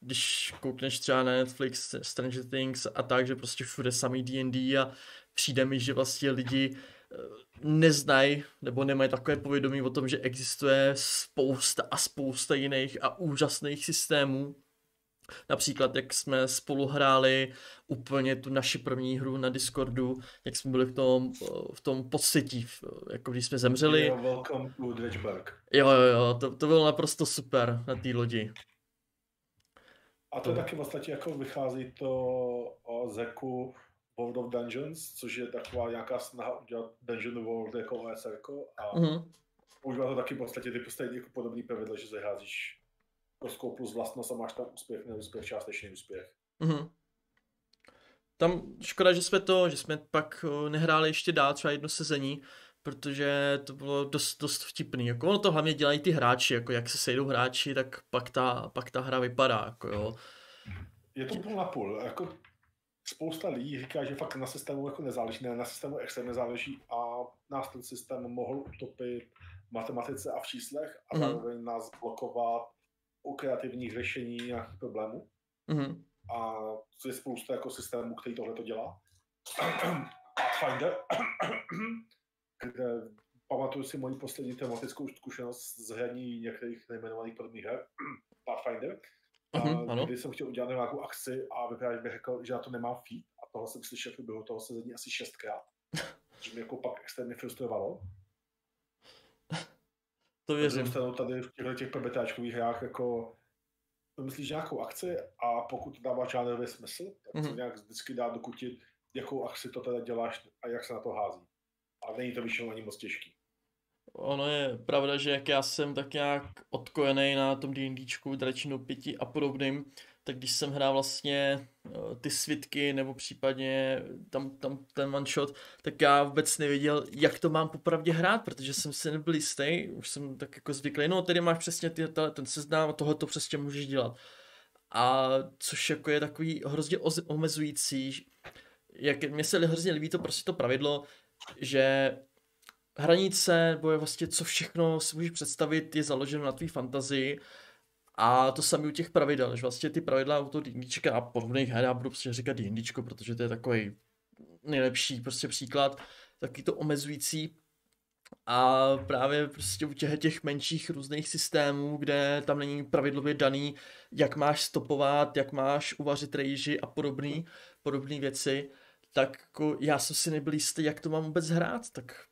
když koukneš třeba na Netflix, Stranger Things a tak, že prostě všude samý D&D a přijde mi, že vlastně lidi eh, neznají nebo nemají takové povědomí o tom, že existuje spousta a spousta jiných a úžasných systémů. Například, jak jsme spolu hráli úplně tu naši první hru na Discordu, jak jsme byli v tom, v tom podsetí, v- jako když jsme zemřeli.
Yeah, welcome to Dredgeberg.
Jo, jo, jo, to, to bylo naprosto super na té lodi.
A to taky v podstatě jako vychází to o Zeku World of Dungeons, což je taková nějaká snaha udělat Dungeon World jako OSR. A
Mhm.
používá to taky v podstatě ty stejně jako podobný pravidla, že zaházíš kostkou plus vlastnost a máš tam úspěch, neúspěch, částečný úspěch.
Mhm. Tam škoda, že jsme to, že jsme pak eh, nehráli ještě dál třeba jedno sezení, protože to bylo dost, dost vtipný. Jako ono to hlavně dělají ty hráči, jako jak se sejdou hráči, tak pak ta, pak ta hra vypadá, jako jo.
Je to půl na půl. Jako spousta lidí říká, že fakt na systému jako nezáleží, ne, na systému extrémně záleží a nás ten systém mohl utopit v matematice a v číslech a
Mhm.
zároveň nás blokovat u kreativních řešení nějakých problémů.
Mhm.
A je spousta jako systémů, který tohle to dělá. Pathfinder, kde pamatuju si moji poslední tematickou zkušenost z hraní některých nejmenovaných podobných her, Pathfinder,
Mhm,
a
ano.
kdy jsem chtěl udělat nějakou akci a vyprávěč mi řekl, že já to nemám feed a toho jsem slyšel v průběhu toho sezení asi šestkrát. Což mě jako pak extrémně frustrovalo.
To věřím.
stranu tady v těchto těch PBTáčkových hrách jako vymyslíš nějakou akci a pokud to dává žánrový smysl, tak mm-hmm.
Mhm.
se nějak vždycky dá dokutit, jakou akci to teda děláš a jak se na to hází. A není to většinou ani moc těžký.
Ono je pravda, že jak já jsem tak nějak odkojený na tom D&Dčku, Dračinu 5 a podobným, tak když jsem hrál vlastně eh, ty svitky nebo případně tam, tam ten one shot, tak já vůbec nevěděl, jak to mám popravdě hrát, protože jsem si nebyl jistý, už jsem tak jako zvyklý, no tady máš přesně ty, ta- ten seznam a tohle to přesně můžeš dělat. A což jako je takový hrozně oz- omezující, jak mně se hrozně líbí to prostě to pravidlo, že hranice, nebo je vlastně co všechno si můžeš představit, je založeno na tvý fantazii a to samé u těch pravidel, že vlastně ty pravidla u toho D&Dčka a podobných her, já budu prostě říkat D&Dčko, protože to je takový nejlepší prostě příklad, taky to omezující a právě prostě u těch, těch menších různých systémů, kde tam není pravidlově daný, jak máš stopovat, jak máš uvařit rejži a podobný, podobné věci, tak jako já jsem si nebyl jistý, jak to mám vůbec hrát, tak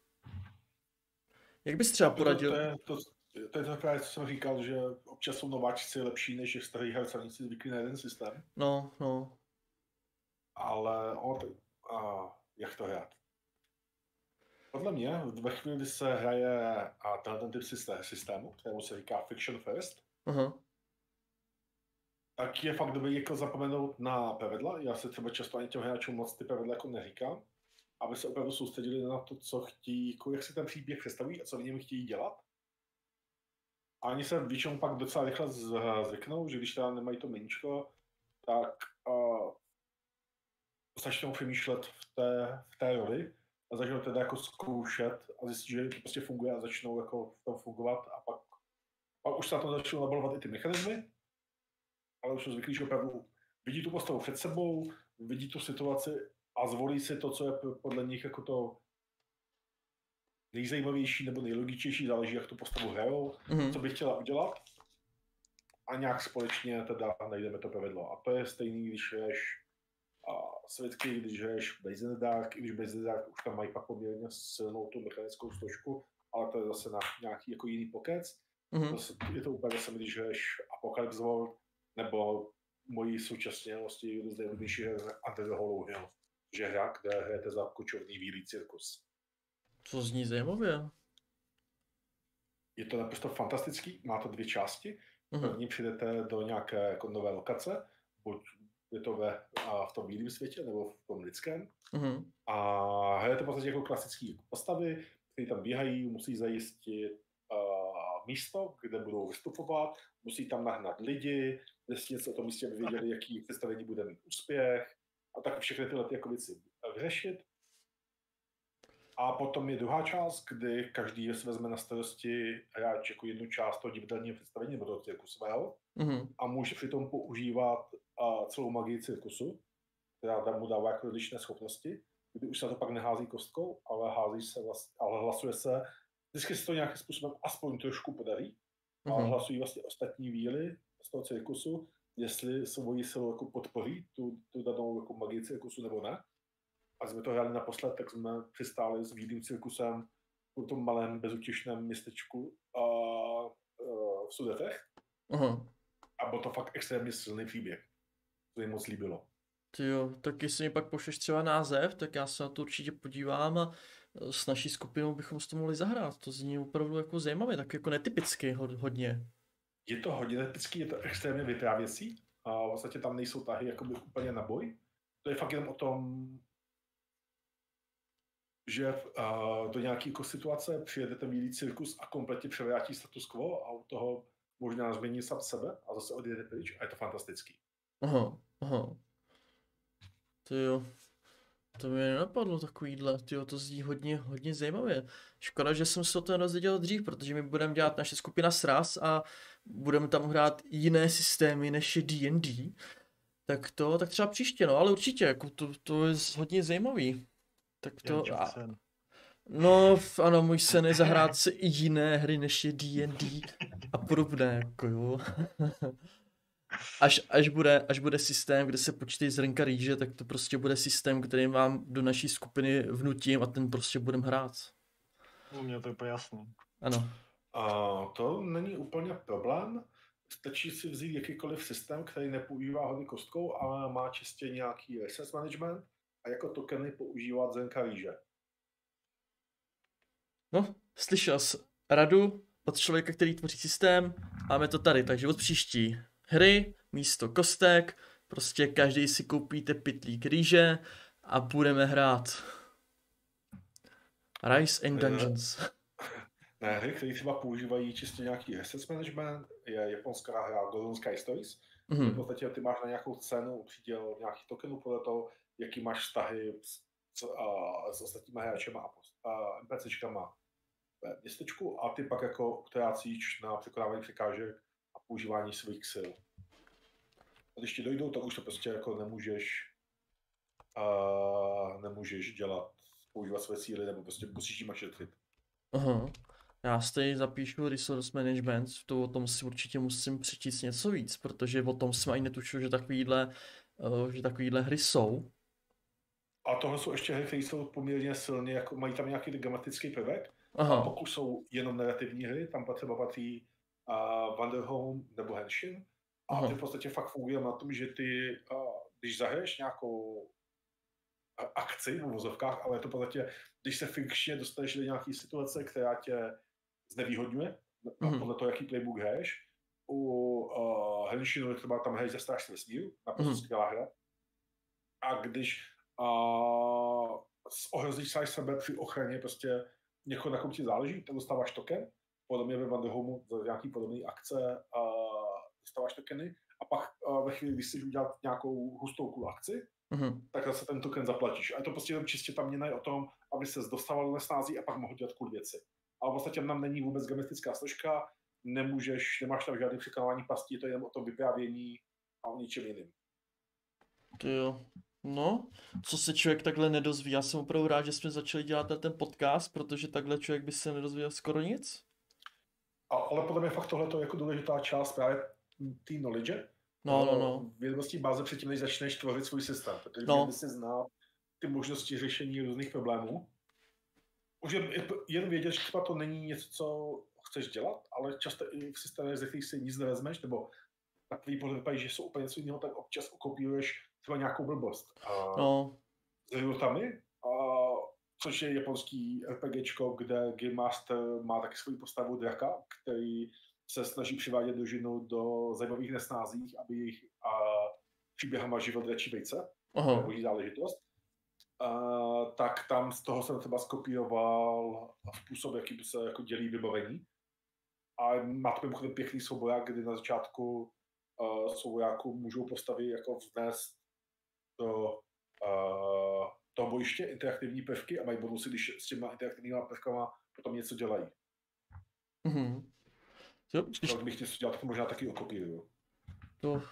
jak bys třeba poradil?
To, to, to, to je to právě, co jsem říkal, že občas jsou nováčci lepší, než je starý herci, oni si zvyklí na jeden systém.
No, no.
Ale to, a, jak to hrát? Podle mě, ve chvíli, kdy se hraje a tenhle ten typ systé- systému, kterému se říká Fiction First,
Aha.
tak je fakt dobrý jako zapomenout na pravidla. Já se třeba často ani těm hráčům moc ty pravidla jako neříkám, aby se opravdu soustředili na to, co chtějí, jako jak si ten příběh představují a co v něm chtějí dělat. A oni se většinou pak docela rychle z- zvyknou, že když teda nemají to meníčko, tak uh, začnou přemýšlet v té, v té roli a začnou teda jako zkoušet a zjistit, že to prostě funguje a začnou jako v tom fungovat a pak, pak už se na to začnou nabalovat i ty mechanismy, ale už jsou zvyklí, že opravdu vidí tu postavu před sebou, vidí tu situaci a zvolí si to, co je podle nich jako to nejzajímavější nebo nejlogičtější, záleží, jak tu postavu hrajou,
Mhm.
co by chtěla udělat a nějak společně teda najdeme to pravidlo. A to je stejný, když hraješ a svědky, když hraješ Blaze in the Dark, i když Blaze in the Dark už tam mají pak poměrně silnou tu mechanickou složku, ale to je zase na nějaký jako jiný pokec.
Mhm.
Zase je to úplně samé, když hraješ Apocalypse World, nebo mojí současně vlastně jednu z nejlepších her Under the Hollow Hill, že hra, kde hrajete za kočovný bílý cirkus.
To zní zajímavě.
Je to naprosto fantastický, má to dvě části.
Mhm.
První přijdete do nějaké jako nové lokace, buď je to ve, a v tom bílém světě, nebo v tom lidském.
Mhm.
A hrajete v podstatě jako klasický postavy, které tam běhají, musí zajistit uh, místo, kde budou vystupovat, musí tam nahnat lidi, zjistit něco o tom místě, aby věděli, jaký představení bude mít úspěch a tak všechny tyhle ty jako věci vyřešit. A potom je druhá část, kdy každý si vezme na starosti hráč jako jednu část toho divadelního představení nebo toho cirkusového
Mhm.
a může přitom používat uh, celou magii cirkusu, která tam mu dává jako odlišné schopnosti, kdy už se to pak nehází kostkou, ale hází se vlastně, ale hlasuje se, vždycky se to nějakým způsobem aspoň trošku podarí, ale
Mhm.
hlasují vlastně ostatní víly z toho cirkusu, jestli svoji silou jako podpoří tu, tu danou jako magii cirkusu nebo ne. A jsme to hráli naposled, tak jsme přistáli s bílým cirkusem v tom malém bezutěšném městečku a, a, v Sudetech
Aha.
a byl to fakt extrémně silný příběh. To mi moc líbilo.
Ty jo, tak jestli mi pak pošleš třeba název, tak já se na to určitě podívám a eh, s naší skupinou bychom s to mohli zahrát. To zní opravdu jako zajímavě, tak jako netypicky ho- hodně.
Je to hodně typický, je to extrémně vyprávěcí. A v podstatě tam nejsou tahy jakoby úplně na boj. To je fakt jenom o tom, že uh, do nějaké jako situace přijede ten bílý cirkus a kompletně převrátí status quo a u toho možná změní sám sebe a zase odjede pryč a je to fantastický.
Aha, aha. To jo. To mě nenapadlo takovýhle, tyjo, to zní hodně, hodně zajímavě. Škoda, že jsem se o ten rozdělil dřív, protože my budeme dělat naše skupina SRAS a budeme tam hrát jiné systémy než je D&D. Tak to, tak třeba příště, no, ale určitě, jako to, to je hodně zajímavý. Tak to, a, no, ano, můj sen je zahrát si i jiné hry než je D&D a podobné, jako jo. až, až, bude, až bude systém, kde se počítají zrnka rýže, tak to prostě bude systém, který vám do naší skupiny vnutím a ten prostě budem hrát.
U mě to je úplně jasný.
Ano.
A to není úplně problém. Stačí si vzít jakýkoliv systém, který nepoužívá hodně kostkou, ale má čistě nějaký resource management a jako tokeny používat Zenka rýže.
No, slyšel jsi radu od člověka, který tvoří systém, máme to tady, takže od příští hry, místo kostek, prostě každý si koupíte pytlík rýže a budeme hrát. Rise and Dungeons.
Ne, hry, které třeba používají čistě nějaký assets management, je japonská hra Golden Sky Stories. Mm-hmm. V podstatě ty máš na nějakou cenu příděl nějakých tokenů podle toho, jaký máš vztahy s, a, s ostatními hráčema a, a NPCčkama ve městečku a ty pak jako utrácíš na překonávání překážek a používání svých sil. A když ti dojdou, tak už to prostě jako nemůžeš uh, nemůžeš dělat, používat své síly, nebo prostě musíš jim šetřit.
Aha. Já si zapíšu resource management, to o tom si určitě musím přečíst něco víc, protože o tom jsem ani netušil, že takovýhle, uh, že takovýhle hry jsou.
A tohle jsou ještě hry, které jsou poměrně silně, jako mají tam nějaký dramatický prvek. Aha. A pokud jsou jenom narrativní hry, tam třeba patří uh, Wanderhome nebo Henshin. A Aha. ty v podstatě fakt funguje na tom, že ty, uh, když zahraješ nějakou akci v vozovkách, ale je to v podstatě, když se fikčně dostaneš do nějaké situace, která tě znevýhodňuje, mm-hmm. podle toho, jaký playbook hraješ. U uh, Henshinu třeba tam hraješ ze strašně vesmíru, naprosto mm-hmm. skvělá hra. A když uh, ohrozíš sám sebe při ochraně prostě někoho, na kom ti záleží, tak dostáváš token. Podobně ve Wanderhomu za nějaký podobný akce uh, dostáváš tokeny. A pak ve chvíli, když chceš udělat nějakou hustou kulu akci, mm-hmm. tak zase ten token zaplatíš. A je to prostě jenom čistě tam měna o tom, aby se dostával do nesnází a pak mohl dělat cool věci. Ale v podstatě tam není vůbec geometrická složka, nemůžeš, nemáš tam žádný překonávání pastí, je to jenom o tom vyprávění a o ničem jiným.
Ty jo. No, co se člověk takhle nedozví. Já jsem opravdu rád, že jsme začali dělat ten podcast, protože takhle člověk by se nedozvěděl skoro nic.
A, ale podle mě fakt tohle je jako důležitá část právě té knowledge.
No, no, no.
Vědomostí báze předtím, než začneš tvořit svůj systém. Protože no. si znát ty možnosti řešení různých problémů. Už jen, jen vědět, že třeba to není něco, co chceš dělat, ale často i v systémech, ze kterých si nic nevezmeš, nebo takový pohled že jsou úplně něco jiného, tak občas ukopíruješ třeba nějakou blbost. A no. S životami, a, což je japonský RPGčko, kde Game Master má taky svoji postavu draka, který se snaží přivádět družinu do zajímavých nesnázích, aby jejich a, příběhama živil dračí vejce. Je záležitost. A, tak tam z toho jsem třeba skopíroval způsob, jaký by se jako dělí vybavení. A má to mimochodem pěkný souboják, kdy na začátku uh, soubojáku můžou postavy jako vznést do uh, toho bojiště interaktivní prvky a mají bonusy, když s těma interaktivníma prvkama potom něco dělají. Mm-hmm. Jo, když... Tak bych něco dělal, tak možná taky okopíruju.
To,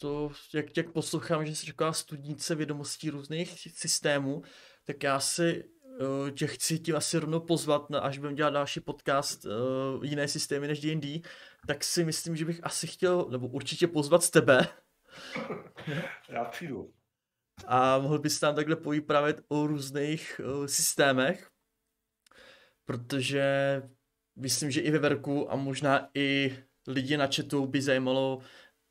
to, jak, jak poslouchám, že jsi taková studnice vědomostí různých systémů, tak já si uh, tě chci tím asi rovnou pozvat, na, až budeme dělat další podcast uh, jiné systémy než D&D, tak si myslím, že bych asi chtěl, nebo určitě pozvat z tebe.
já přijdu
a mohl bys tam takhle povyprávět o různých uh, systémech, protože myslím, že i ve Verku a možná i lidi na chatu by zajímalo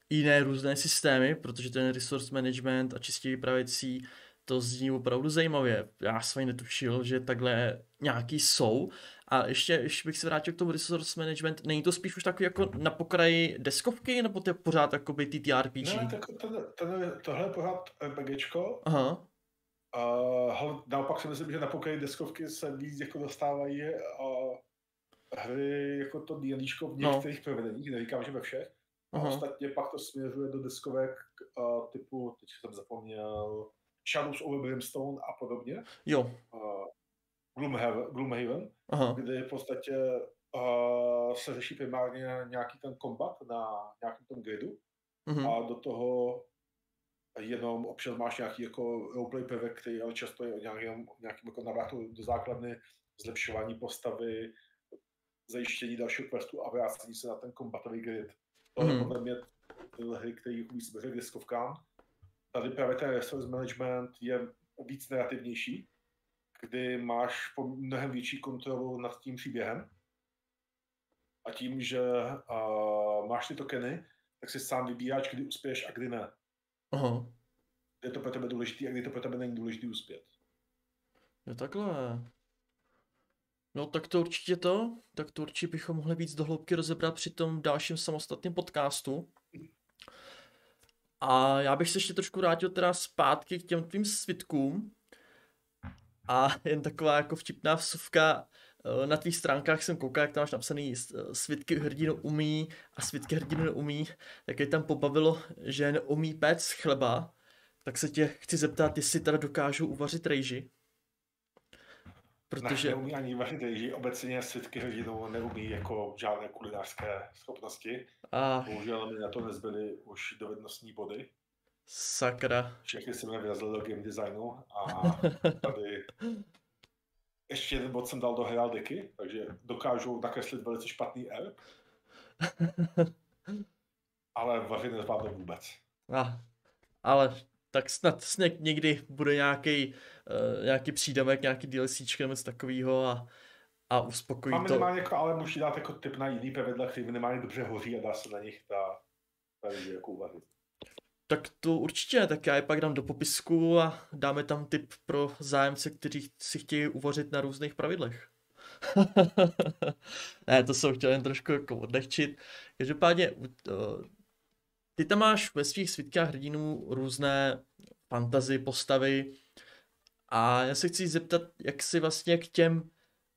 jiné různé systémy, protože ten resource management a čistě vypravěcí to zní opravdu zajímavě. Já jsem netušil, že takhle nějaký jsou a ještě, ještě bych se vrátil k tomu resource management. Není to spíš už takový jako na pokraji deskovky, nebo to je pořád jako by TTRPG?
Ne, tak ten, ten, tohle je pořád RPGčko. Aha. Uh, naopak si myslím, že na pokraji deskovky se víc jako dostávají uh, hry jako to D&Dčko v no. některých no. provedeních, neříkám, že ve všech. Aha. A ostatně pak to směřuje do deskovek uh, typu, teď jsem zapomněl, Shadows over Brimstone a podobně.
Jo.
Uh, Gloomhaven, Gloomhaven
Aha.
kdy v podstatě uh, se řeší primárně nějaký ten kombat na nějakém tom gridu
Mhm.
a do toho jenom občas máš nějaký jako roleplay prvek, který ale často je o nějakém, nějakým jako návratu do základny, zlepšování postavy, zajištění dalšího questu a vrácení se na ten kombatový grid. To je
Mhm.
podle mě tyhle hry, které umí se k deskovkám. Tady právě ten resource management je víc narrativnější, kdy máš mnohem větší kontrolu nad tím příběhem. A tím, že uh, máš ty tokeny, tak si sám vybíráš, kdy uspěješ a kdy ne.
Aha.
Kdy je to pro tebe důležité a kdy to pro tebe není důležité uspět.
Jo, takhle. No tak to určitě to, tak to určitě bychom mohli víc dohloubky rozebrat při tom dalším samostatném podcastu. A já bych se ještě trošku vrátil teda zpátky k těm tvým svitkům. A jen taková jako vtipná vsuvka, eh, na tvých stránkách jsem koukal, jak tam máš napsaný eh, svitky hrdinu umí a svitky hrdinu neumí, tak je tam pobavilo, že neumí péct chleba, tak se tě chci zeptat, jestli teda dokážou uvařit rejži.
Protože...
Protože,
Neumí ani vařit rejži, obecně svědky hrdinou neumí jako žádné kulinářské schopnosti.
a
Bohužel mi na to nezbyly už dovednostní body.
Sakra,
Všechny jsem je do game designu a tady ještě jeden bod jsem dal do heraldiky, takže dokážu nakreslit velice špatný erb, ale vařit nezvládnu vůbec.
a, ale tak snad, snad někdy bude nějaký, uh, nějaký přídavek, nějaký DLCčko nebo něco takového a, a uspokojí to.
minimálně jako, ale musí dát jako tip na jiný pravidla, který minimálně dobře hoří a dá se na nich ta, ta jako uvařit.
Tak to určitě, tak já je pak dám do popisku a dáme tam tip pro zájemce, kteří si chtějí uvařit na různých pravidlech. ne, to jsem chtěl jen trošku jako odlehčit. Každopádně, eh, ty tam máš ve svých svitkách hrdinů různé fantazy, postavy a já se chci zeptat, jak jsi vlastně k těm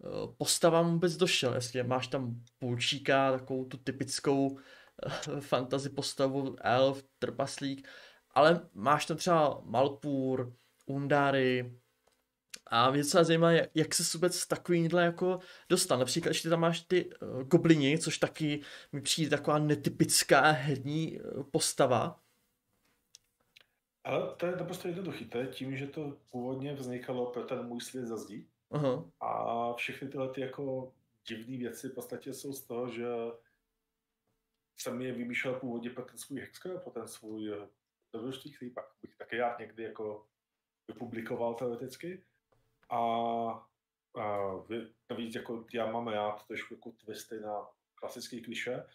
eh, postavám vůbec došel, jestli máš tam půlčíka, takovou tu typickou fantasy postavu, elf, trpaslík, ale máš tam třeba Malpur, Undary a mě docela zajímá, jak, se vůbec takovýhle jako dostal. Například ještě tam máš ty uh, goblini, což taky mi přijde taková netypická herní uh, postava.
Ale to je naprosto jednoduchý. To je tím, že to původně vznikalo pro ten můj svět za zdí.
Aha,
A všechny tyhle ty jako divné věci v podstatě jsou z toho, že jsem je vymýšlel původně pro ten svůj hexker, pro ten svůj eh, dobrodružství, který pak bych taky rád někdy jako vypublikoval teoreticky. A, a navíc jako já mám rád trošku jako twisty na klasický kliše.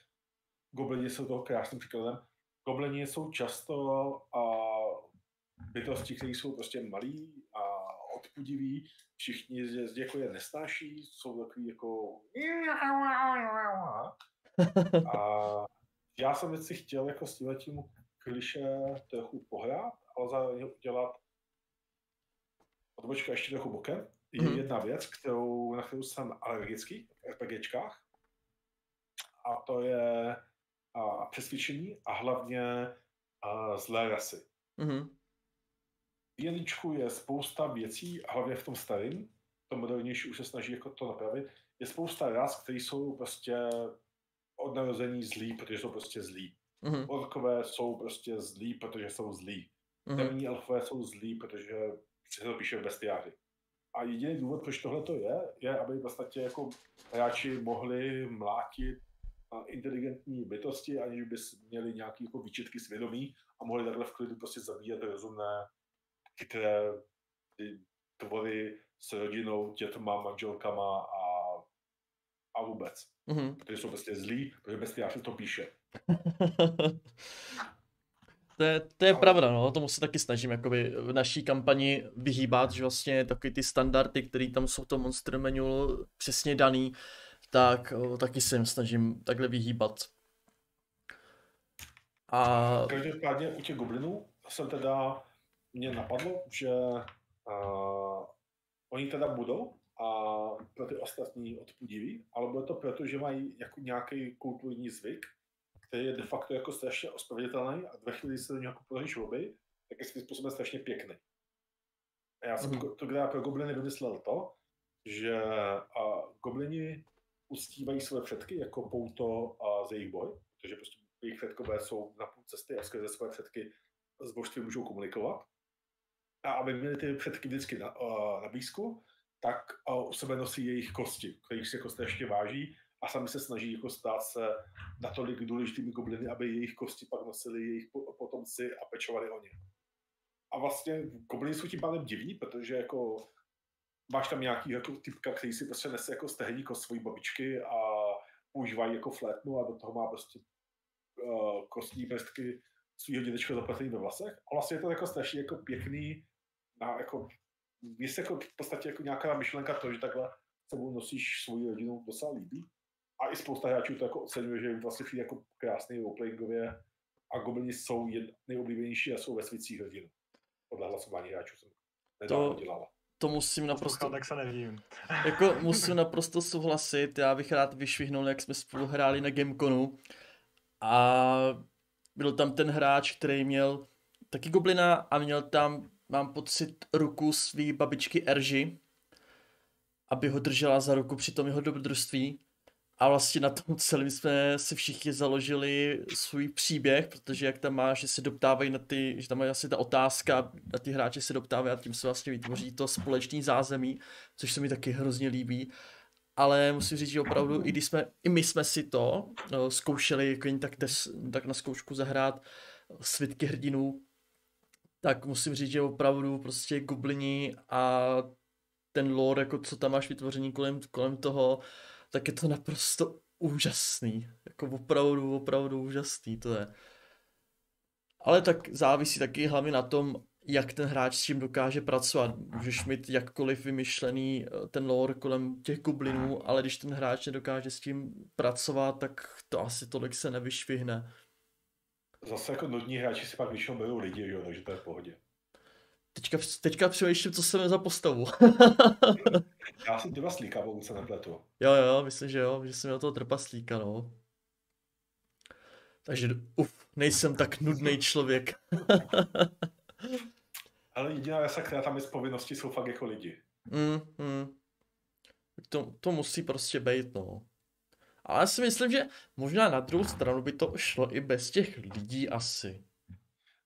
Goblini jsou toho krásným příkladem. Goblini jsou často a bytosti, které jsou prostě malí a odpudiví, všichni z jako je nesnáší, jsou takový jako a já jsem věci chtěl jako s tím kliše trochu pohrát, ale zároveň udělat odbočka ještě trochu bokem. Je
Mhm.
jedna věc, kterou, na kterou jsem alergický v RPGčkách a to je a, přesvědčení a hlavně a, zlé rasy.
mhm,
V D&Dčku je spousta věcí, hlavně v tom starém, to modernější už se snaží jako to napravit, je spousta ras, které jsou prostě od narození zlí, protože jsou prostě zlí.
mhm,
Orkové jsou prostě zlí, protože jsou zlí.
mhm,
Temní elfové jsou zlí, protože si to píše v bestiáři. A jediný důvod, proč tohle to je, je, aby v podstatě jako hráči mohli mlátit inteligentní bytosti, aniž by měli nějaké jako výčitky svědomí a mohli takhle v klidu prostě zabíjet rozumné, chytré tvory s rodinou, dětma, manželkama a, a vůbec.
mhm.
Protože jsou prostě zlí, protože bestiář to píše.
To je, to je
Ale-
pravda, no, tomu se taky snažím jakoby v naší kampani vyhýbat, že vlastně takový ty standardy, které tam jsou v tom Monster Manual přesně daný, tak o, taky se jim snažím takhle vyhýbat. A
Každopádně u těch goblinů jsem teda, mě napadlo, že uh, oni teda budou a pro ty ostatní odpudiví, ale bude to proto, že mají jako nějaký kulturní zvyk, který je de facto jako strašně ospravedlitelný a ve chvíli, kdy se do něj jako lobby, tak je svým způsobem strašně pěkný. A já jsem
Mhm.
mm. to kde pro gobliny vymyslel to, že a, goblini uctívají své předky jako pouto a za jejich boj, protože prostě jejich předkové jsou na půl cesty a skrze své předky s božstvím můžou komunikovat. A aby měli ty předky vždycky na, a, na blízku, tak u sebe nosí jejich kosti, kterých si jako strašně váží a sami se snaží jako stát se natolik důležitými gobliny, aby jejich kosti pak nosili jejich po- potomci a pečovali o ně. A vlastně gobliny jsou tím pádem divní, protože jako máš tam nějaký jako typka, který si prostě nese jako stehenní kost svojí babičky a používají jako flétnu a do toho má prostě uh, kostní prstky svýho dědečka zapletený ve vlasech. A vlastně je to jako strašně jako pěkný, na, jako, mně se jako v podstatě jako nějaká myšlenka to, že takhle sebou nosíš svoji rodinu docela líbí. A i spousta hráčů to jako oceňuje, že vlastně přijde jako krásný roleplayingově a goblini jsou jed, nejoblíbenější a jsou ve svicích rodin. Podle hlasování hráčů jsem nedávno
To-
dělala.
To musím naprosto,
Poslouchal, tak se nevím.
jako musím naprosto souhlasit, já bych rád vyšvihnul, jak jsme spolu hráli na Gameconu a byl tam ten hráč, který měl taky goblina a měl tam, mám pocit, ruku svý babičky Erži, aby ho držela za ruku při tom jeho dobrodružství. A vlastně na tom celém jsme si všichni založili svůj příběh, protože jak tam máš, že se doptávají na ty, že tam je asi ta otázka, na ty hráče se doptávají a tím se vlastně vytvoří to společný zázemí, což se mi taky hrozně líbí. Ale musím říct, že opravdu, i když jsme, i my jsme si to no, zkoušeli jako tak, tak na zkoušku zahrát svitky hrdinů, tak musím říct, že opravdu prostě goblini a ten lore, jako co tam máš vytvoření kolem, kolem toho, tak je to naprosto úžasný. Jako opravdu, opravdu úžasný to je. Ale tak závisí taky hlavně na tom, jak ten hráč s tím dokáže pracovat. Můžeš mít jakkoliv vymyšlený eh, ten lore kolem těch goblinů, ale když ten hráč nedokáže s tím pracovat, tak to asi tolik se nevyšvihne.
Zase jako nudní hráči si pak většinou berou lidi, že jo, takže to je v pohodě.
Teďka, teďka přemýšlím, co jsem za postavu.
Já jsem trpaslíka, pokud se nepletu.
jo, jo, myslím, že jo, že jsem měl toho trpaslíka, no. Takže, uf, nejsem tak nudný člověk.
Ale jediná rasa, která tam je z povinnosti, jsou fakt jako lidi.
Mm, mm. To, to musí prostě být, no. Ale já si myslím, že možná na druhou stranu by to šlo i bez těch lidí asi.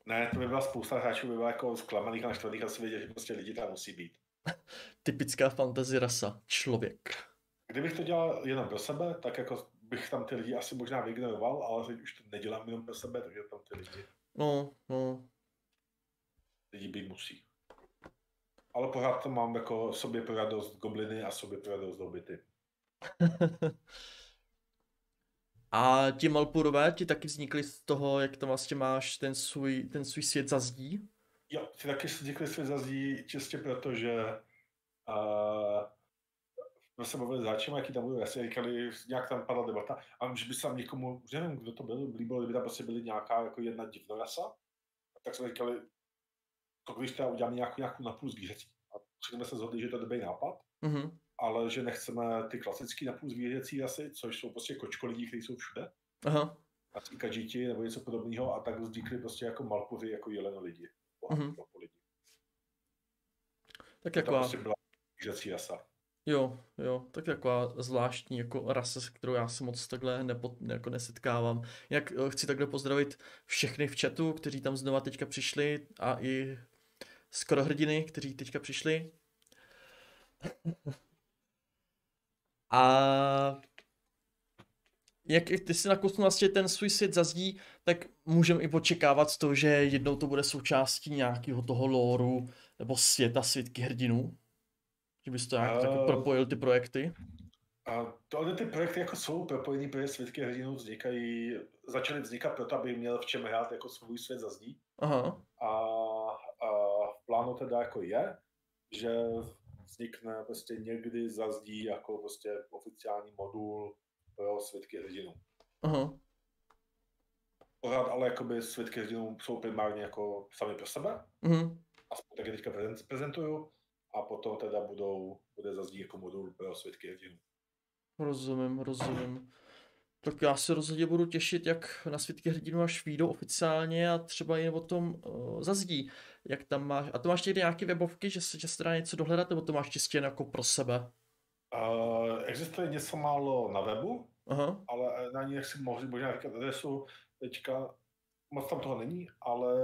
Ne, to by byla spousta hráčů, by byla jako zklamaných a naštvaných a si vědět, že prostě lidi tam musí být.
Typická fantasy rasa. Člověk.
Kdybych to dělal jenom pro sebe, tak jako bych tam ty lidi asi možná vyignoroval, ale teď už to nedělám jenom pro sebe, takže tam ty lidi,
No, no.
lidi být musí. Ale pořád to mám jako sobě pro radost gobliny a sobě pro radost hobity.
A ti Malpurové ti taky vznikly z toho, jak to vlastně máš ten svůj, ten svůj svět za zdí?
Jo, ty taky vznikly svět zazí čistě proto, že uh, jsme se bavili s hráčem, jaký tam byli, asi říkali, nějak tam padla debata, a že by se tam někomu, už nevím, kdo to byl, líbilo, kdyby tam prostě byly nějaká jako jedna divnorasa, tak jsme říkali, to když teda uděláme nějakou, nějakou napůl zvířecí. A jsme se zhodli, že to je dobrý nápad,
Mhm.
Ale že nechceme ty klasické napůl zvířecí rasy, což jsou prostě kočko lidí, kteří jsou všude,
Aha.
a kadžiti nebo něco podobného, a tak vznikly prostě jako malpuři, jako jeleno lidi.
Mhm.
Mm-hmm. lidi.
Tak taková,
prostě byla zvířecí rasa.
jo, jo, tak taková zvláštní jako rasa, s kterou já se moc takhle nepo, jako nesetkávám. Jinak eh, chci takhle pozdravit všechny v chatu, kteří tam znova teďka přišli a i skoro hrdiny, kteří teďka přišli. A jak ty si nakousnul vlastně ten svůj svět zazdí, tak můžeme i očekávat to, že jednou to bude součástí nějakého toho lóru nebo světa světky hrdinů. Že bys to nějak uh... Propojil ty projekty.
A tohle ty projekty jako jsou propojený, protože světky hrdinů vznikají, začaly vznikat proto, aby měl v čem hrát jako svůj svět zazdí.
Aha.
A, a v plánu teda jako je, že vznikne prostě někdy zazdí jako prostě oficiální modul pro světky hrdinů.
Aha.
Pořád ale jakoby světky hrdinů jsou primárně jako sami pro sebe,
Mhm.
aspoň tak je teďka prezent- prezentuju, a potom teda budou, bude zazdí jako modul pro světky hrdinů.
Rozumím, rozumím. Tak já se rozhodně budu těšit, jak na světky hrdinu až výjdou oficiálně a třeba jen o tom uh, zazdí. Jak tam máš, a to máš někdy nějaké webovky, že se, že se dá něco dohledat, nebo to máš čistě jen jako pro sebe?
Uh, existuje něco málo na webu,
Aha.
ale na ní, jak si mohli možná říkat adresu, teďka moc tam toho není, ale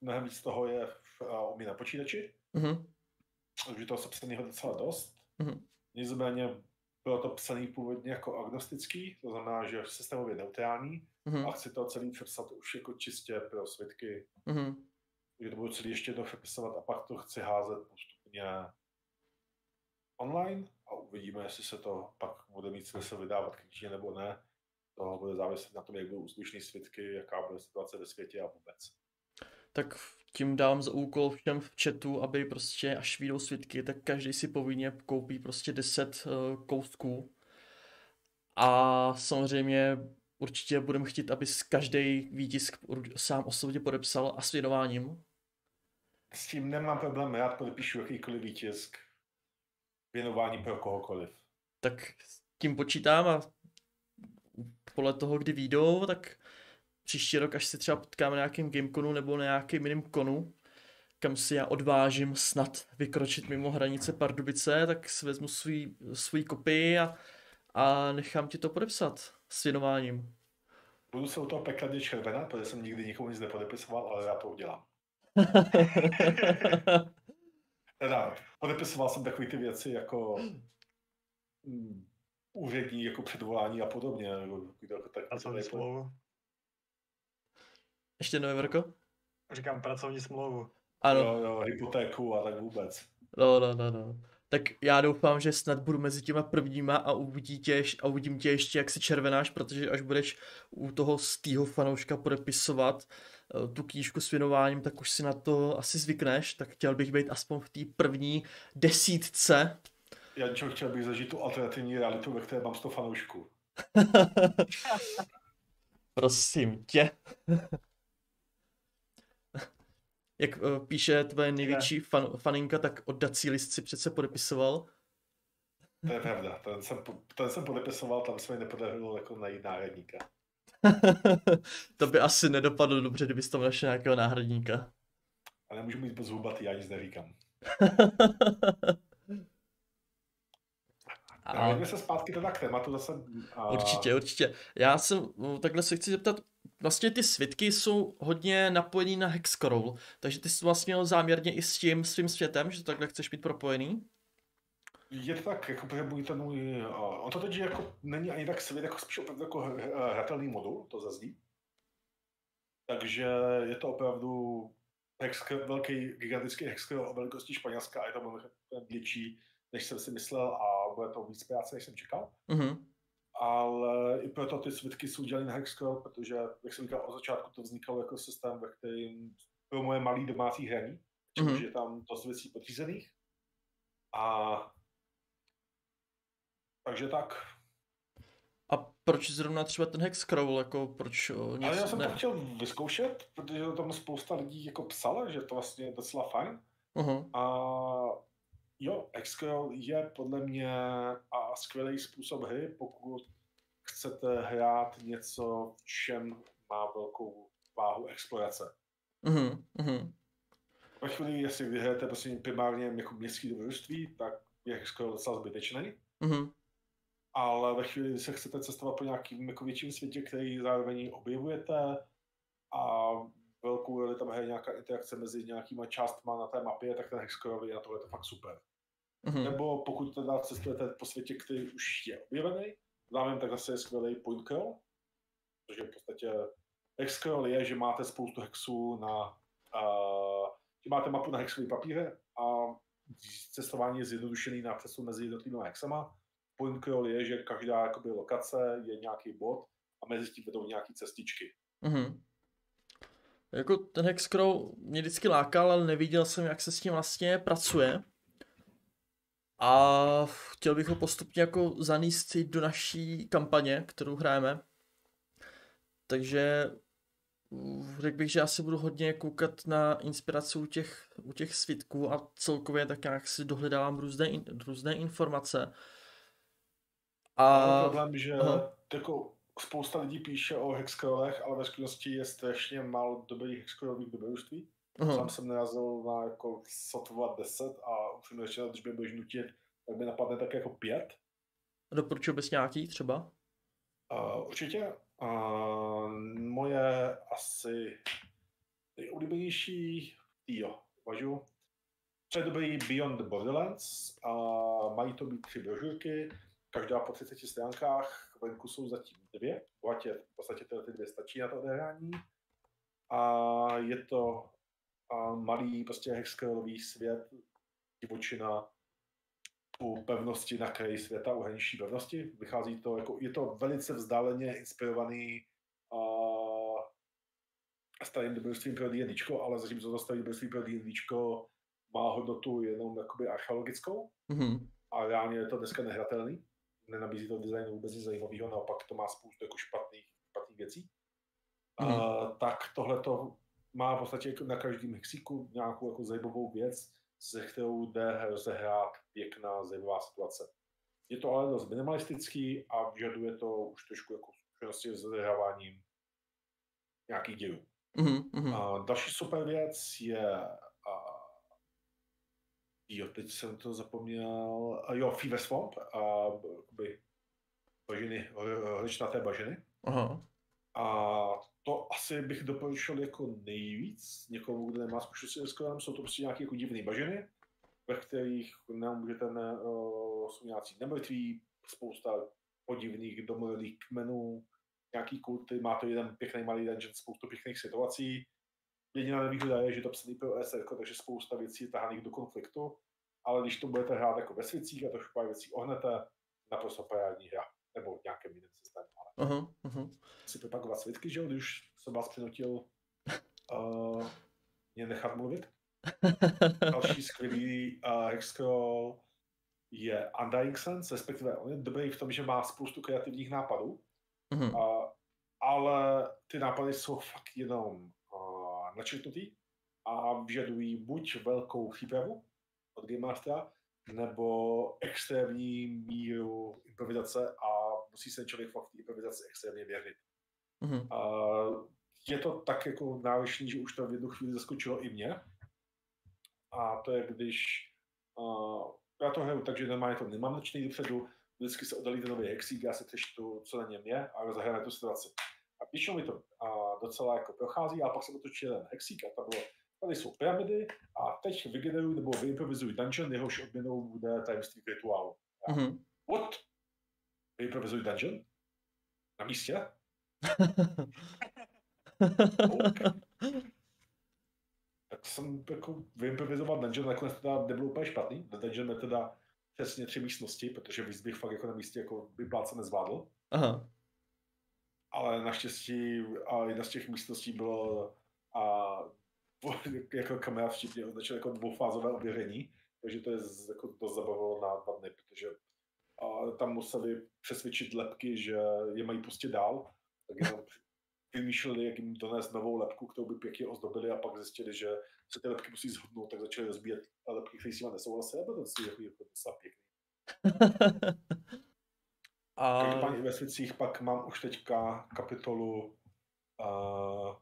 mnohem víc toho je v, uh, u mě na počítači.
Mhm.
Už je toho sepsaného docela dost.
Mhm.
Nicméně bylo to psaný původně jako agnostický, to znamená, že systémově neutrální
Mhm.
a chci to celý přepsat už jako čistě pro svědky,
Mhm.
že to budu celý ještě jednou přepisovat a pak to chci házet postupně online a uvidíme, jestli se to pak bude mít smysl vydávat knižně nebo ne. To bude záviset na tom, jak budou úspěšní svědky, jaká bude situace ve světě a vůbec.
Tak tím dám za úkol všem v chatu, aby prostě až vyjdou svědky, tak každý si povinně koupí prostě 10 uh, kousků. A samozřejmě určitě budeme chtít, aby každý výtisk sám osobně podepsal a s věnováním.
S tím nemám problém, rád podepíšu jakýkoliv výtisk věnování pro kohokoliv.
Tak s tím počítám a podle toho, kdy výjdou, tak příští rok, až se třeba potkáme na nějakém Gameconu nebo na nějakém jiném konu, kam si já odvážím snad vykročit mimo hranice Pardubice, tak si vezmu svůj, svůj kopii a, a nechám ti to podepsat s věnováním.
Budu se u toho pekladně červená, protože jsem nikdy nikomu nic nepodepisoval, ale já to udělám. Teda, podepisoval jsem takové ty věci jako mm, úřední, jako předvolání a podobně. Jako, jako, tak,
Pracovní smlouvu.
Ještě jednou, Verko?
Říkám pracovní smlouvu.
Ano,
Jo, jo, hypotéku a tak vůbec.
no, no, no, no. Tak já doufám, že snad budu mezi těma prvníma a, uvidí tě, a uvidím tě ještě, jak se červenáš, protože až budeš u toho stýho fanouška podepisovat eh, tu knížku s věnováním, tak už si na to asi zvykneš, tak chtěl bych být aspoň v té první desítce.
Jančo, chtěl bych zažít tu alternativní realitu, ve které mám 100 fanoušků.
Prosím tě. Jak eh, píše tvoje největší fan, faninka, tak oddací list si přece podepisoval.
To je pravda. Ten jsem, ten jsem podepisoval, tam se mi nepodařilo jako najít náhradníka.
to by asi nedopadlo dobře, kdybys tam našel nějakého náhradníka.
A nemůžu mít moc hubatý, já nic neříkám. A...
A,
Vrátíme se zpátky teda k tématu zase. A...
určitě, určitě. Já jsem, no, takhle se chci zeptat, vlastně ty svitky jsou hodně napojený na Hexcrawl, takže ty jsi vlastně měl záměrně i s tím svým světem, že to takhle chceš mít propojený?
Je to tak, jako protože ten můj, on to teď jako není ani tak svět, jako spíš opravdu jako hr- hratelný modul, to zazdí. Takže je to opravdu hexker, velký, gigantický hexker o velikosti Španělska a je to mnohem větší, než jsem si myslel a bude to víc práce, než jsem čekal.
Mhm,
Ale i proto ty svitky jsou dělané na Hexcrawl, protože, jak jsem říkal, od začátku to vznikalo jako systém, ve kterým pro moje malý domácí hraní,
Mhm.
je tam dost věcí podřízených. A takže tak.
A proč zrovna třeba ten Hexcrawl, jako proč o, nic,
Ale já jsem
ne?
to chtěl vyzkoušet, protože to tam spousta lidí jako psala, že to vlastně je docela fajn.
Uh-huh.
A jo, Hexcrawl je podle mě a skvělý způsob hry, pokud chcete hrát něco, v čem má velkou váhu explorace.
Uh-huh. Uh-huh.
Ve chvíli, jestli vyhrajete prostě primárně jako městský dobrodružství, tak je Hexcrawl docela zbytečný.
Uh-huh.
Ale ve chvíli, kdy se chcete cestovat po nějakým jako větším světě, který zároveň objevujete a velkou roli tam hraje nějaká interakce mezi nějakýma částma na té mapě, tak ten je na tohle to fakt super.
Uh-huh.
Nebo pokud teda cestujete po světě, který už je objevený, zároveň tak zase je skvělý point crawl, protože v podstatě hexcrawl je, že máte spoustu hexů na, uh, že máte mapu na hexový papíře a cestování je zjednodušený na přesun mezi jednotlivými hexama. Point crawl je, že každá jakoby, lokace je nějaký bod a mezi tím vedou nějaký cestičky.
Mhm. Jako ten Hexcrawl mě vždycky lákal, ale neviděl jsem, jak se s tím vlastně pracuje. A chtěl bych ho postupně jako zanést i do naší kampaně, kterou hrajeme. Takže uh, řekl bych, že já se budu hodně koukat na inspiraci u těch, u těch svitků a celkově tak nějak si dohledávám různé, in, různé informace.
A...
A...
problém, že
aha.
jako spousta lidí píše o hexcrawlech, ale ve skutečnosti je strašně málo dobrých hexcrawlových dobrodružství.
Aha.
Sám jsem narazil na jako sotva 10 a upřímně řečeno, když by budeš nutit, tak by napadne tak jako pět.
Doporučil bys nějaký třeba?
Uh, určitě. Uh, moje asi nejoblíbenější, jo, uvažu. Co je dobrý Beyond the Borderlands. Uh, mají to být tři brožurky, každá po 30 stránkách, venku jsou zatím dvě, bohatě v podstatě tyhle ty dvě stačí na to odehrání. A je to a malý prostě hexcrawlový svět, divočina u pevnosti na kraji světa, u hraniční pevnosti. Vychází to jako, je to velice vzdáleně inspirovaný a, starým dobrodružstvím pro D&Dčko, ale zatímco to staré dobrodružství pro D&Dčko má hodnotu jenom jakoby archeologickou
Mhm.
a reálně je to dneska nehratelný. Nenabízí to design vůbec nic zajímavého, naopak to má spoustu jako špatných, špatných věcí.
Mhm.
A, tak tohle to má v podstatě jako na každém hexíku nějakou jako zajímavou věc, se kterou jde rozehrát pěkná zajímavá situace. Je to ale dost minimalistický a vyžaduje to už trošku jako zkušenosti s rozehráváním nějakých dějů.
Mhm. Mhm.
A další super věc je jo, teď jsem to zapomněl, a jo, Fever Swamp, a, by, bažiny, hličnaté bažiny.
Aha.
A to asi bych doporučil jako nejvíc někomu, kdo nemá zkušenosti s Skyrim. Jsou to prostě nějaké jako divné bažiny, ve kterých nemůžete, ne, uh, jsou nějací nemrtví, spousta podivných domorodých kmenů, nějaký kulty, má to jeden pěkný malý dungeon, spoustu pěkných situací. Jediná nevýhoda je, že to psaný pro SR, takže spousta věcí je tahaných do konfliktu, ale když to budete hrát jako ve svěcích a trošku pár věcí ohnete, naprosto parádní hra, nebo nějakém jiném systému. Ale
Aha. Aha.
si propagovat svitky, že jo, když jsem vás přinutil uh, mě nechat mluvit. Další skvělý uh, hexcrawl je Undying Sense, respektive on je dobrý v tom, že má spoustu kreativních nápadů,
Mhm.
uh, ale ty nápady jsou fakt jenom načrtnutý a vyžadují buď velkou přípravu od Game Mastera, nebo extrémní míru improvizace a musí se člověk fakt té improvizaci extrémně věřit.
Mhm.
A je to tak jako náročný, že už to v jednu chvíli zaskočilo i mě. A to je, když uh, já to hraju tak, že normálně to nemám nočný dopředu, vždycky se oddalí ten nový hexík, já se přečtu, co na něm je a rozhrajeme tu situaci. A píšou mi to uh, docela jako prochází, a pak se otočí jeden hexík a tam bylo, tady jsou pyramidy a teď vygeneruji nebo vyimprovizuji dungeon, jehož odměnou bude tajemství k rituálu.
Mhm.
What? Vyimprovizuji dungeon? Na místě? OK. tak jsem jako vyimprovizoval dungeon, nakonec teda nebylo úplně špatný. Do dungeon je teda přesně tři místnosti, protože víc bych fakt jako na místě jako vypláce nezvládl.
Aha.
Ale naštěstí a jedna z těch místností bylo a jako kamera vtipně označil jako dvoufázové ověření, takže to je jako to zabavilo na dva dny, protože a tam museli přesvědčit lepky, že je mají pustit dál, tak jenom vymýšleli, jak jim donést novou lepku, kterou by pěkně ozdobili a pak zjistili, že se ty lepky musí zhodnout, tak začali rozbíjet lepky, které s nimi nesouhlasí, a bylo to jako, jako docela pěkný.
A...
Každopádně ve Svicích pak mám už teďka kapitolu uh,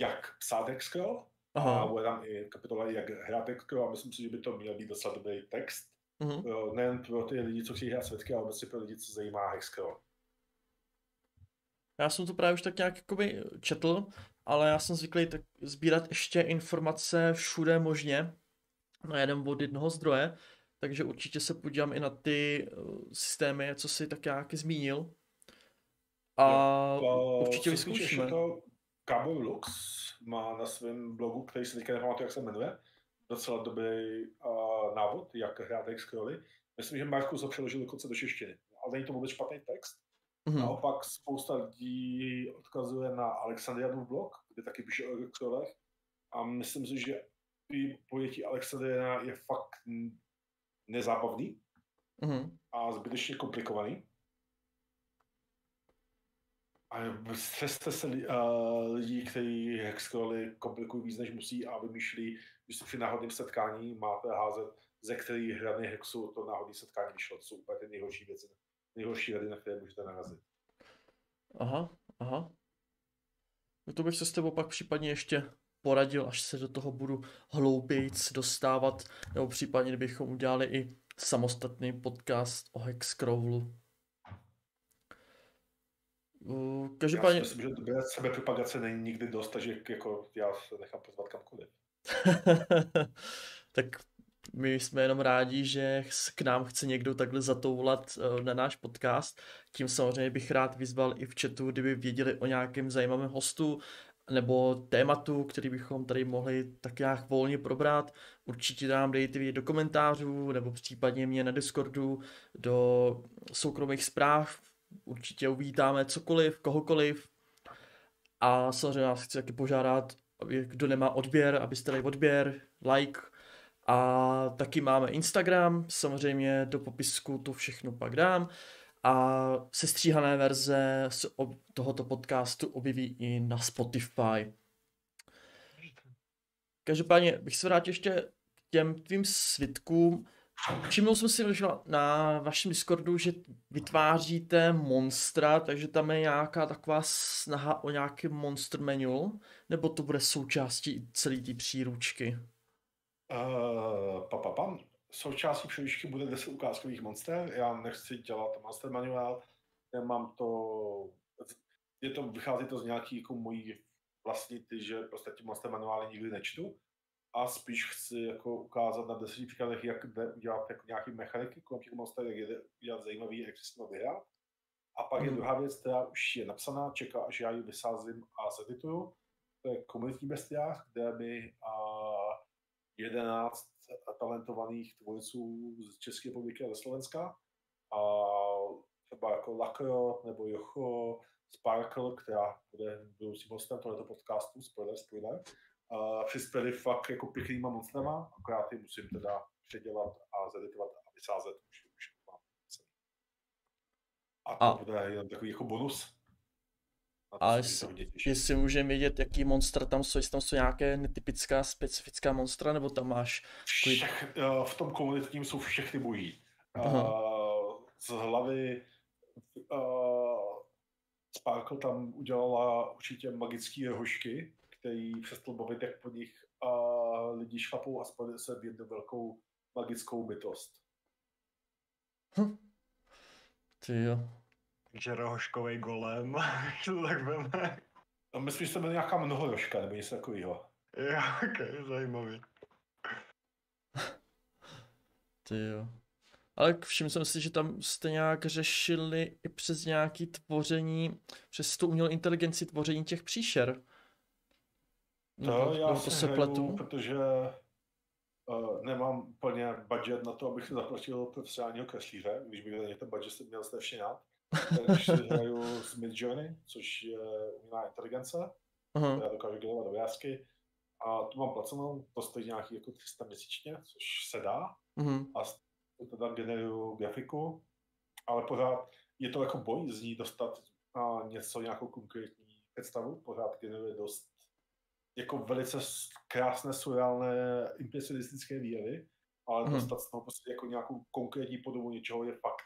jak psát Excel, a
Aha.
bude tam i kapitola jak hrát Excel a myslím si, že by to měl být docela dobrý text.
Mhm.
Jo, nejen pro ty lidi, co chtějí hrát světky, ale obecně pro lidi, co zajímá Hexcrawl.
Já jsem to právě už tak nějak jakoby četl, ale já jsem zvyklý tak sbírat ještě informace všude možně, na jeden od jednoho zdroje, takže určitě se podívám i na ty eh, systémy, co si tak nějak zmínil. A určitě
se týče
vyzkoušíme.
Cowboy Lux má na svém blogu, který si teďka nepamatuju, jak se jmenuje, docela dobrý uh, návod, jak hrát Hexcrawly. Myslím, že Markus ho přeložil dokonce do češtiny. Ale není to vůbec špatný text.
Mhm.
Naopak spousta lidí odkazuje na Alexandrianův blog, kde taky píše o Hexcrawlech. A myslím si, že pojetí Alexandriana je fakt nezábavný
Mhm.
a zbytečně komplikovaný. A střeste se uh, lidí, kteří hexcrawly komplikují víc, než musí a vymýšlí, když se při náhodném setkání máte házet, ze který hrany hexu to náhodné setkání vyšlo. To jsou úplně ty nejhorší věci nejhorší rady, na které můžete narazit.
Aha, aha. No to bych se s tebou pak případně ještě poradil, až se do toho budu hloubějíc dostávat, nebo případně kdybychom udělali i samostatný podcast o Hexcrawlu. Každopádně...
Já si myslím, že dobré sebepropagace není nikdy dost, takže jako já se nechám pozvat kamkoliv.
tak my jsme jenom rádi, že k nám chce někdo takhle zatoulat eh, na náš podcast. Tím samozřejmě bych rád vyzval i v chatu, kdyby věděli o nějakém zajímavém hostu nebo tématu, který bychom tady mohli tak nějak volně probrat. Určitě nám dejte vědět do komentářů nebo případně mě na Discordu do soukromých zpráv. Určitě uvítáme cokoliv, kohokoliv. A samozřejmě vás chci taky požádat, aby kdo nemá odběr, abyste dali odběr, like, a taky máme Instagram, samozřejmě do popisku to všechno pak dám. A sestříhané verze ob- tohoto podcastu objeví i na Spotify. Každopádně bych se vrátil ještě k těm tvým svitkům. Všiml jsem si že na vašem Discordu, že vytváříte monstra, takže tam je nějaká taková snaha o nějaký monster menu, nebo to bude součástí celé té příručky?
Uh, pa, pa, pam. Součástí příručky bude 10 ukázkových monster. Já nechci dělat monster manuál, nemám to, je to, vychází to z nějaký jako mojí vlastní ty, že prostě ty monster manuály nikdy nečtu a spíš chci jako ukázat na deseti příkladech, jak jde udělat jako nějaký mechaniky kolem těch monster, jak je udělat zajímavý, jak si s vyhrát. A pak je
Mhm.
druhá věc, která už je napsaná, čeká, až já ji vysázím a zedituju. To je komunitní bestiář, kde mi a 11 talentovaných tvůrců z České republiky a ze Slovenska. A třeba jako Lakro nebo Jocho, Sparkle, která bude budoucí hostem tohoto podcastu, spoiler, spoiler, a přispěli fakt jako pěknýma monstrama, akorát je musím teda předělat a zeditovat a vysázet. Už, už mám. A to
A-
bude jenom takový jako bonus.
A
se
jestli- můžeme vědět, jaký monster tam jsou, jestli tam jsou nějaké netypická, specifická monstra, nebo tam máš... Takový-
Všech, eh, v tom komunitním jsou všechny boží. Eh, Z hlavy eh, Sparkle tam udělala určitě magické rohošky, který přestal bavit, jak po nich eh, lidi šlapou a spojili se v jednu velkou magickou bytost.
Ty jo.
Takže rohoškovej golem, to tak veme.
A myslím, že to byla nějaká mnohorožka nebo něco takového.
Jo, ok, zajímavý.
Ty jo. Ale všiml jsem si, že tam jste nějak řešili i přes nějaký tvoření, přes tu umělou inteligenci tvoření těch příšer.
To
Nebo-
já
to se pletu.
protože uh, nemám úplně budget na to, abych si zaplatil profesionálního kreslíře, když bych na ten budget měl strašně rád. Hraju s Midjourney, což je umělá inteligence,
Aha.
která dokáže generovat obrázky. A tu mám placenou, to stojí nějaký jako 300 měsíčně, což se dá.
Mhm.
A teda generuju grafiku, ale pořád je to jako boj z ní dostat a něco, nějakou konkrétní představu, pořád generuje dost jako velice krásné, surreálné, impresionistické výjevy, ale
Mhm.
dostat z toho prostě jako nějakou konkrétní podobu něčeho je fakt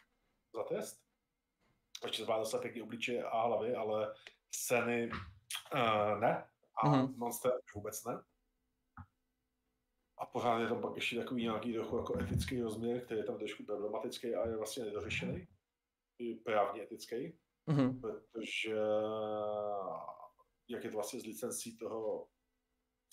za test. Takže zvládá se pěkný obličeje a hlavy, ale scény uh, ne. A
Mhm.
monster vůbec ne. A pořád je tam pak ještě takový nějaký trochu jako etický rozměr, který je tam trošku problematický a je vlastně nedořešený. I právně etický,
Mhm.
protože jak je to vlastně z licencí toho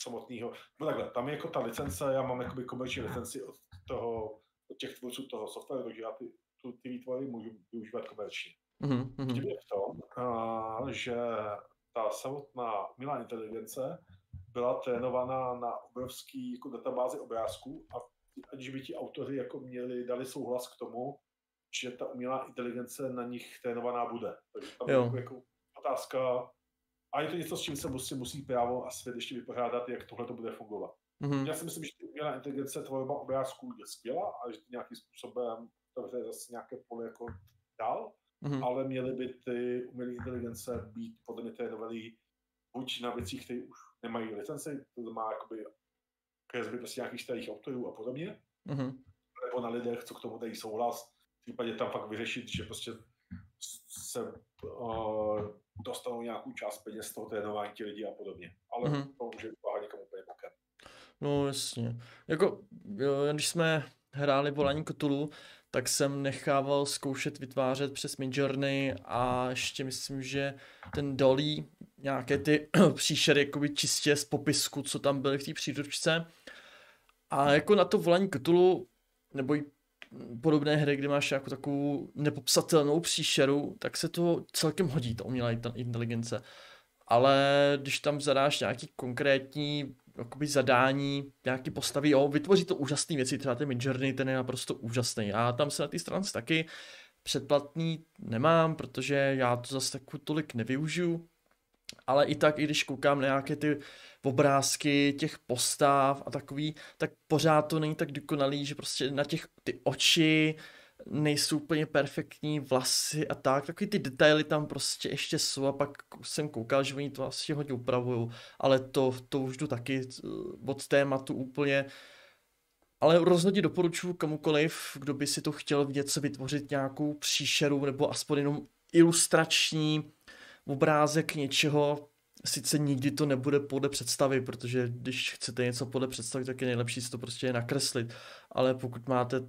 samotného. No takhle, tam je jako ta licence, já mám jakoby komerční licenci od toho, od těch tvůrců toho softwaru, takže já ty, tu, ty výtvory můžu využívat komerčně.
Mhm. Mhm.
Vtip je v tom, že ta samotná umělá inteligence byla trénovaná na obrovský jako databázi obrázků a aniž by ti autoři jako měli, dali souhlas k tomu, že ta umělá inteligence na nich trénovaná bude. Takže tam
Jo.
jako, jako otázka, a je to něco, s čím se musí, musí právo a svět ještě vypořádat, jak tohle to bude fungovat.
Mhm.
Já si myslím, že umělá inteligence tvorba obrázků je skvělá a že to nějakým způsobem otevře zase nějaké pole jako dál,
Mhm.
ale měly by ty umělé inteligence být podle mě trénovaný buď na věcích, které už nemají licenci, to znamená jakoby kresby prostě nějakých starých autorů a podobně,
Mhm.
nebo na lidech, co k tomu dají souhlas, případě tam fakt vyřešit, že prostě se uh, dostanou nějakou část peněz z toho trénování ti lidi a podobně. Ale mm-hmm. to může vypadat někam úplně bokem.
No jasně. Jako, jo, když jsme hráli volání Kotulu, tak jsem nechával zkoušet vytvářet přes Midjourney a ještě myslím, že ten dolí nějaké ty příšery jakoby čistě z popisku, co tam byly v té příručce. A jako na to volání Cthulhu, nebo i podobné hry, kde máš jako takovou nepopsatelnou příšeru, tak se to celkem hodí, ta umělá inteligence. Ale když tam zadáš nějaký konkrétní jakoby zadání, nějaký postavy, jo, vytvoří to úžasné věci, třeba ten Midjourney, ten je naprosto úžasný. A tam se na té stránce taky předplatný nemám, protože já to zase tak tolik nevyužiju, ale i tak, i když koukám na nějaké ty obrázky těch postav a takový, tak pořád to není tak dokonalý, že prostě na těch ty oči nejsou úplně perfektní vlasy a tak, takový ty detaily tam prostě ještě jsou a pak jsem koukal, že oni to asi hodně upravují, ale to, to už jdu taky eh, od tématu úplně, ale rozhodně doporučuji komukoliv, kdo by si to chtěl něco vytvořit, nějakou příšeru nebo aspoň jenom ilustrační obrázek něčeho, sice nikdy to nebude podle představy, protože když chcete něco podle představy, tak je nejlepší si to prostě nakreslit, ale pokud máte uh,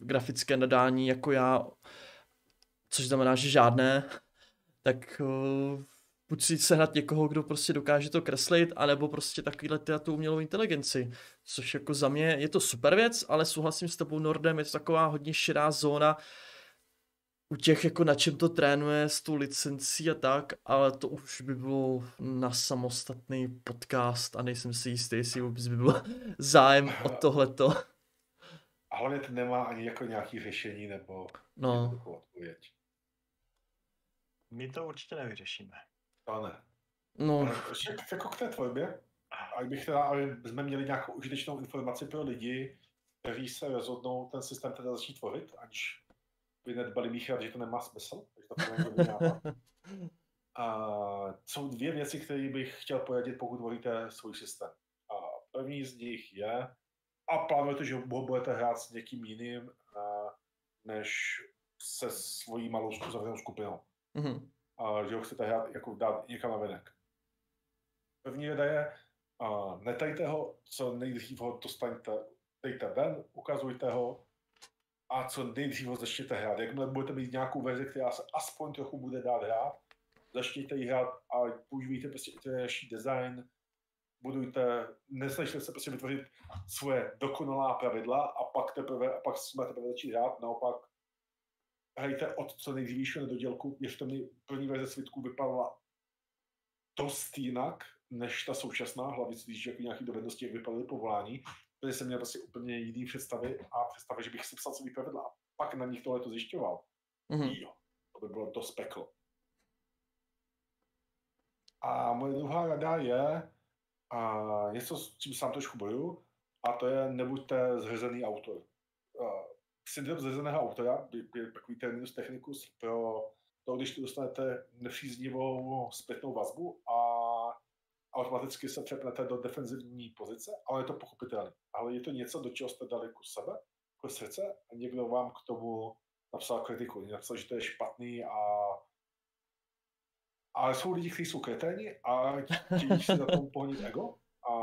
grafické nadání jako já, což znamená, že žádné, tak uh, buď si sehnat někoho, kdo prostě dokáže to kreslit, anebo prostě takovýhle teda tu umělou inteligenci, což jako za mě je to super věc, ale souhlasím s tebou Nordem, je to taková hodně širá zóna, u těch, jako na čem to trénuje s tou licencí a tak, ale to už by bylo na samostatný podcast a nejsem si jistý, jestli vůbec by byl zájem o tohleto.
A hlavně to nemá ani jako nějaký řešení nebo
no.
odpověď.
My to určitě nevyřešíme.
To ne.
No.
Ale jako k té tvorbě, a bych teda, aby jsme měli nějakou užitečnou informaci pro lidi, kteří se rozhodnou ten systém teda začít tvořit, aniž by nedbali míchat, že to nemá smysl. to a jsou dvě věci, které bych chtěl poradit, pokud volíte svůj systém. A první z nich je, a plánujete, že ho budete hrát s někým jiným, než se svojí malou zavřenou skupinou. Mm-hmm. A že ho chcete hrát, jako dát někam na venek. První věda je, a netajte ho, co nejdřív ho dostaňte, dejte ven, ukazujte ho, a co nejdřív ho začněte hrát. Jakmile budete mít nějakou verzi, která se aspoň trochu bude dát hrát, začněte ji hrát a používejte prostě iterační design, budujte, nesnažte se prostě vytvořit svoje dokonalá pravidla a pak teprve, a pak jsme teprve začít hrát, naopak hrajte od co nejdřívějšího nedodělku, ještě mi první verze svitků vypadala dost jinak, než ta současná, hlavně když jako nějaké dovednosti, jak vypadaly povolání, protože jsem měl prostě úplně jiný představy a představy, že bych si psal svý pravidla a pak na nich tohle to zjišťoval. Mm-hmm. Jo, to by bylo dost peklo. A moje druhá rada je a něco, s čím sám trošku boju, a to je nebuďte zhrzený autor. Uh, syndrom zhrzeného autora je takový terminus technicus pro to, když tu dostanete nepříznivou zpětnou vazbu a automaticky se přepnete do defenzivní pozice, ale je to pochopitelné. Ale je to něco, do čeho jste dali kus sebe, kus srdce a někdo vám k tomu napsal kritiku. Napsal, že to je špatný a ale jsou lidi, kteří jsou kreténi a chtějí si na tom pohnit ego. A,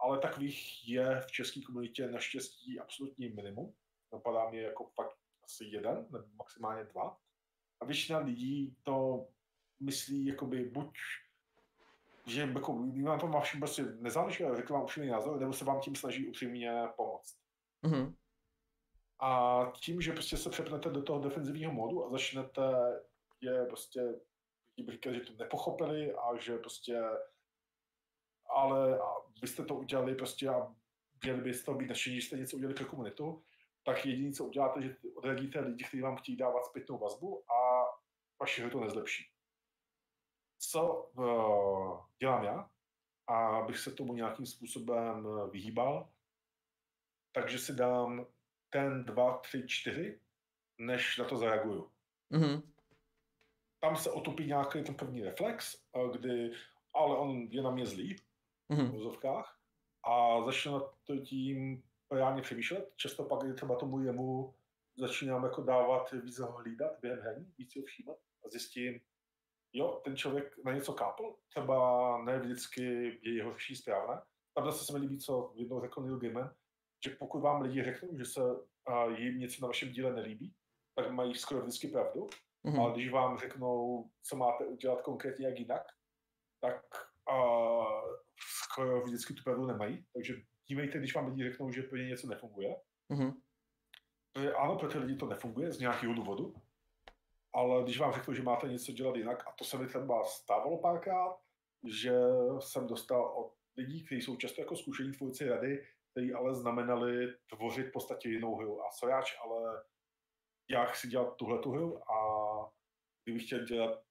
ale takových je v české komunitě naštěstí absolutní minimum. Napadá mě jako fakt asi jeden, nebo maximálně dva. A většina lidí to myslí jakoby buď že jako, vám to vaším prostě nezáleží, ale řekl vám upřímný názor, nebo se vám tím snaží upřímně pomoct. Mm-hmm. A tím, že prostě se přepnete do toho defenzivního módu a začnete je prostě bych říkal, že to nepochopili a že prostě ale a to udělali prostě a měli byste to být nadšení, že jste něco udělali pro komunitu, tak jediné, co uděláte, že odradíte lidi, kteří vám chtějí dávat zpětnou vazbu a vaše to nezlepší co uh, dělám já, a abych se tomu nějakým způsobem eh, vyhýbal, takže si dám ten, dva, tři, čtyři, než na to zareaguju. Mm-hmm. Tam se otupí nějaký ten první reflex, eh, kdy, ale on je na mě zlý, mm-hmm. v vozovkách, a začne na to tím reálně přemýšlet. Často pak je třeba tomu jemu začínám jako dávat víc ho hlídat během hraní, víc ho všímat a zjistím, jo, ten člověk na něco kápl, třeba ne vždycky je jeho řeší správné. Tam zase se mi líbí, co jednou řekl Neil Gaiman, že pokud vám lidi řeknou, že se a, jim něco na vašem díle nelíbí, tak mají skoro vždycky pravdu. Mm-hmm. Ale když vám řeknou, co máte udělat konkrétně jak jinak, tak a, skoro vždycky tu pravdu nemají. Takže dívejte, když vám lidi řeknou, že pro ně něco nefunguje. Mm-hmm. Ano, pro ty lidi to nefunguje z nějakého důvodu, ale když vám řeknu, že máte něco dělat jinak, a to se mi třeba stávalo párkrát, že jsem dostal od lidí, kteří jsou často jako zkušení tvůrci rady, kteří ale znamenali tvořit v podstatě jinou hru. A sojáč, ale já chci dělat tuhle tu hru a kdybych chtěl dělat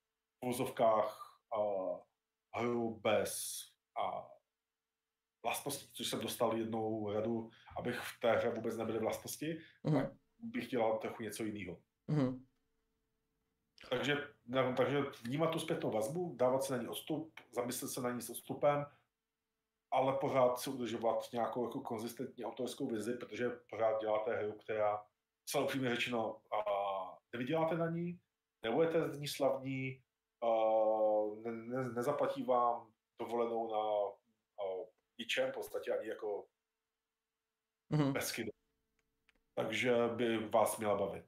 v vozovkách uh, hru bez a vlastností, což jsem dostal jednou radu, abych v té hře vůbec nebyly vlastnosti, mm-hmm. tak bych dělal trochu něco jiného. Mm-hmm. Takže, takže vnímat tu zpětnou vazbu, dávat se na ní odstup, zamyslet se na ní s odstupem, ale pořád si udržovat nějakou jako konzistentní autorskou vizi, protože pořád děláte hru, která, celou upřímně řečeno, a nevyděláte na ní, nebudete z ní slavní, ne, ne, nezaplatí vám dovolenou na ničem, v podstatě ani jako mm-hmm. bezky. Takže by vás měla bavit.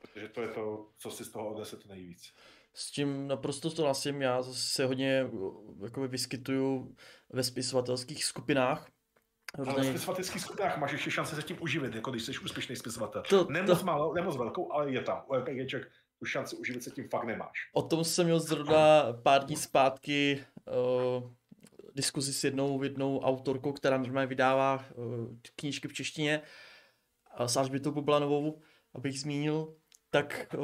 Protože to je to, co si z toho odnesete nejvíc.
S tím naprosto souhlasím, já se hodně jakoby, vyskytuju ve spisovatelských skupinách.
Ale ve spisovatelských skupinách máš ještě šanci se tím uživit, jako když jsi úspěšný spisovatel. To, nemoc to... malou, nemoc velkou, ale je tam. U RPGček tu šanci uživit se tím fakt nemáš.
O tom jsem měl zrovna pár dní zpátky uh, diskuzi s jednou, jednou autorkou, která normálně vydává uh, knížky v češtině, uh, s Alžbětou Bublanovou, abych zmínil tak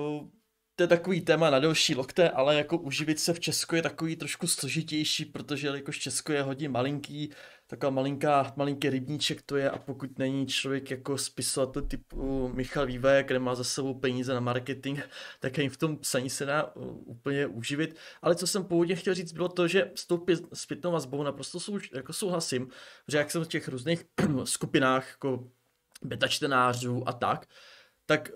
to je takový téma na delší lokte, ale jako uživit se v Česku je takový trošku složitější, protože jakož Česko je hodně malinký, taková malinká, malinký rybníček to je a pokud není člověk jako spisovatel typu Michal Výve, který má za sebou peníze na marketing, tak jim v tom psaní se dá úplně uživit. Ale co jsem původně chtěl říct, bylo to, že s tou zpětnou vazbou naprosto sou, jako souhlasím, že jak jsem v těch různých skupinách jako beta čtenářů a tak, tak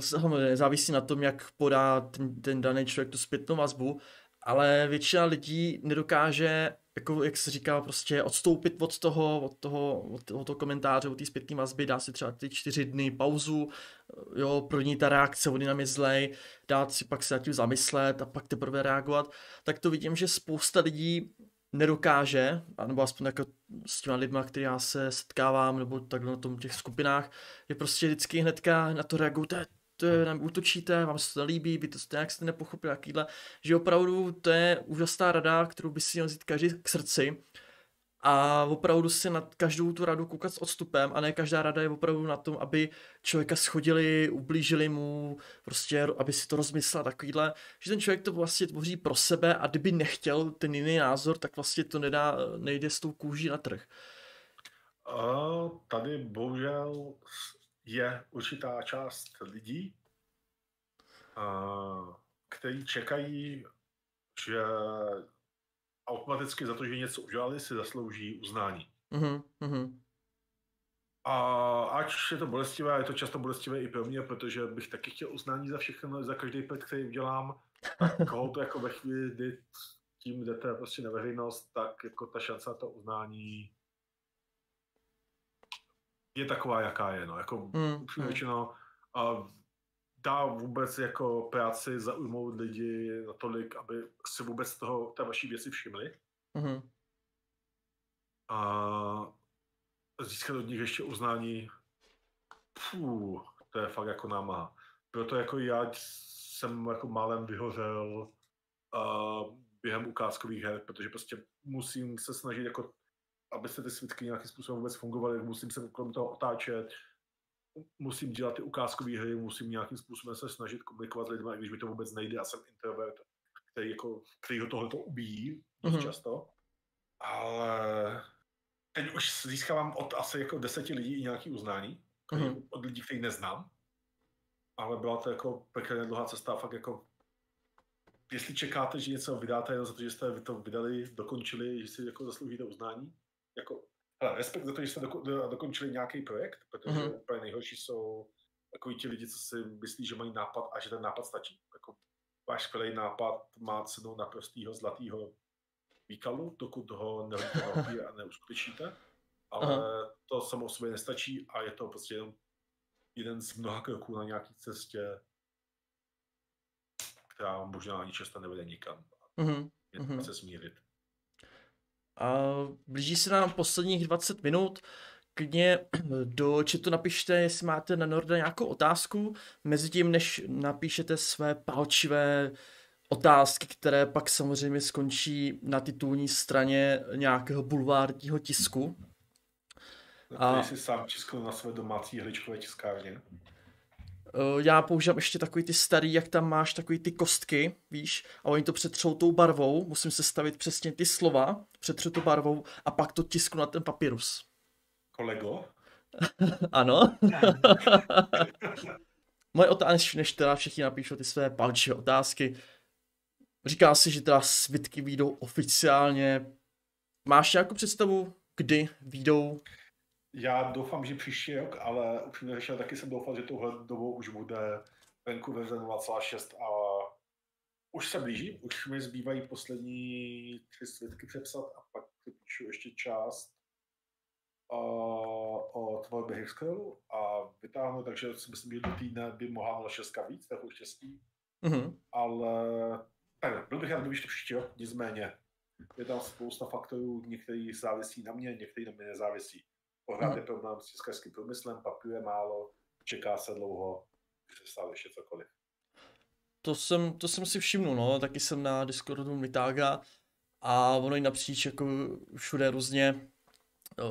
samozřejmě závisí na tom, jak podá ten, ten daný člověk tu zpětnou vazbu, ale většina lidí nedokáže, jako jak se říká, prostě odstoupit od toho, od toho, od toho, od toho komentáře, od té zpětné vazby, dá si třeba ty čtyři dny pauzu, eh, jo, pro ní ta reakce, on je zlej, dát si pak se nad tím zamyslet a pak teprve reagovat, tak to vidím, že spousta lidí nedokáže, nebo aspoň jako s těma lidma, který já se setkávám, nebo tak na tom těch skupinách, je prostě vždycky hnedka na to je, to je, nám útočíte, vám se to nelíbí, vy to jste nějak jste nepochopili, jakýhle, že opravdu to je úžasná rada, kterou by si měl vzít každý k srdci, a opravdu si na každou tu radu koukat s odstupem a ne každá rada je opravdu na tom, aby člověka schodili, ublížili mu, prostě, aby si to rozmyslel takovýhle, že ten člověk to vlastně tvoří pro sebe a kdyby nechtěl ten jiný názor, tak vlastně to nedá, nejde s tou kůží na trh.
A tady bohužel je určitá část lidí, a, kteří čekají, že automaticky za to, že něco udělali, si zaslouží uznání. Mm-hmm. A ať je to bolestivé, je to často bolestivé i pro mě, protože bych taky chtěl uznání za všechno, za každý pet, který udělám. Tak koho to jako ve chvíli, kdy tím jdete prostě na veřejnost, tak jako ta šance na to uznání je taková, jaká je. No. Jako mm, mm. a dá vůbec jako práci zaujmout lidi natolik, aby si vůbec toho, té vaší věci všimli. Mm-hmm. A získat od nich ještě uznání, Fů, to je fakt jako námaha. Proto jako já jsem jako málem vyhořel uh, během ukázkových her, protože prostě musím se snažit jako aby se ty svitky nějakým způsobem vůbec fungovaly, musím se kolem toho otáčet, musím dělat ty ukázkové hry, musím nějakým způsobem se snažit komunikovat s lidmi, i když mi to vůbec nejde, já jsem introvert, který, jako, který ho tohle to ubíjí mm-hmm. často. Ale teď už získávám od asi jako deseti lidí i nějaký uznání, mm-hmm. od lidí, který neznám. Ale byla to jako pekle dlouhá cesta, fakt jako jestli čekáte, že něco vydáte jenom za to, že jste to vydali, dokončili, že si jako zasloužíte uznání, jako hele, respekt za to, že jste doko, do, dokončili nějaký projekt, protože mm-hmm. úplně nejhorší jsou takový ti lidi, co si myslí, že mají nápad a že ten nápad stačí. Jako váš skvělý nápad má cenu naprostého zlatého výkalu, dokud ho nehodíte a neuskutečníte. Ale Aha. to samo o sobě nestačí a je to prostě jenom jeden z mnoha kroků na nějaké cestě, která možná ani často nevede nikam. Mm-hmm. Je mm-hmm. se smírit.
A blíží se nám posledních 20 minut. Klidně do chatu napište, jestli máte na Norda nějakou otázku. Mezitím, než napíšete své palčivé otázky, které pak samozřejmě skončí na titulní straně nějakého bulvárního tisku.
A jsi sám tiskl na své domácí hličkové tiskárně?
Eh, já používám ještě takový ty starý, jak tam máš takový ty kostky, víš, a oni to přetřou tou barvou, musím se stavit přesně ty slova, přetřu to barvou a pak to tisknu na ten papírus.
Kolego?
ano. Moje otázka, než teda všichni napíšou ty své palčivé otázky, říká si, že teda svitky výjdou oficiálně. Máš nějakou představu, kdy výjdou
já doufám, že příští rok, ale upřímně řečeno taky jsem doufal, že touhle dobou už bude venku verze 0,6 a už se blíží, už mi zbývají poslední tři svědky přepsat a pak přepíšu ještě část uh, o tvorbě Hexcrollu a vytáhnu, takže si myslím, že do týdne by mohla 6 víc, trochu štěstí. Mm-hmm. Ale tak, byl bych rád, kdyby to příští rok, nicméně je tam spousta faktorů, některý závisí na mě, některý na mě nezávisí. Pořád hmm. je problém s tiskarským průmyslem, papíru je málo, čeká se dlouho, že se stane ještě cokoliv.
To jsem, to jsem si všimnul, no, taky jsem na Discordu Mitága a ono i napříč jako všude různě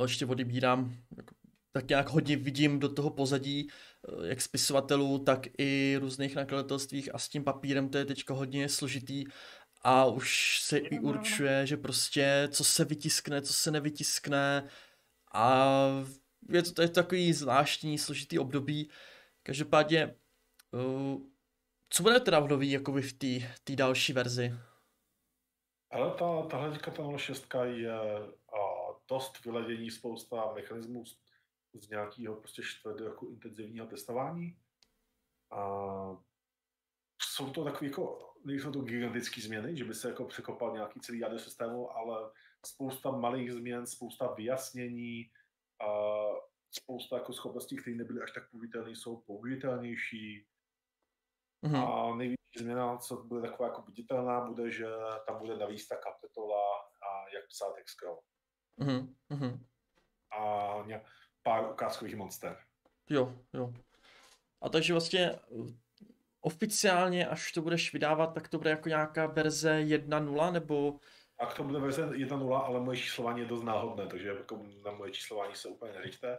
ještě odebírám, jako, tak nějak hodně vidím do toho pozadí, eh, jak spisovatelů, tak i různých nakladatelstvích a s tím papírem to je teďka hodně složitý a už se i určuje, že prostě co se vytiskne, co se nevytiskne, a je to, je takový zvláštní, složitý období. Každopádně, uh, co bude teda v nový jakoby v té další verzi?
Ale ta, tahle ta 06 je a, dost vyledění, spousta mechanismů z, z nějakého prostě čtvrt roku intenzivního testování. A jsou to takové jako, nejsou to gigantické změny, že by se jako překopal nějaký celý jádro systému, ale spousta malých změn, spousta vyjasnění a spousta jako schopností, které nebyly až tak použitelné, jsou použitelnější. Mm-hmm. A největší změna, co bude taková jako viditelná, bude, že tam bude navíc ta kapitola a jak psát Excel. Mm-hmm. A pár ukázkových monster.
Jo, jo. A takže vlastně oficiálně, až to budeš vydávat, tak to bude jako nějaká verze 1.0, nebo
a k tomu bude verze 1.0, ale moje číslování je dost náhodné, takže jako na moje číslování se úplně neřiďte.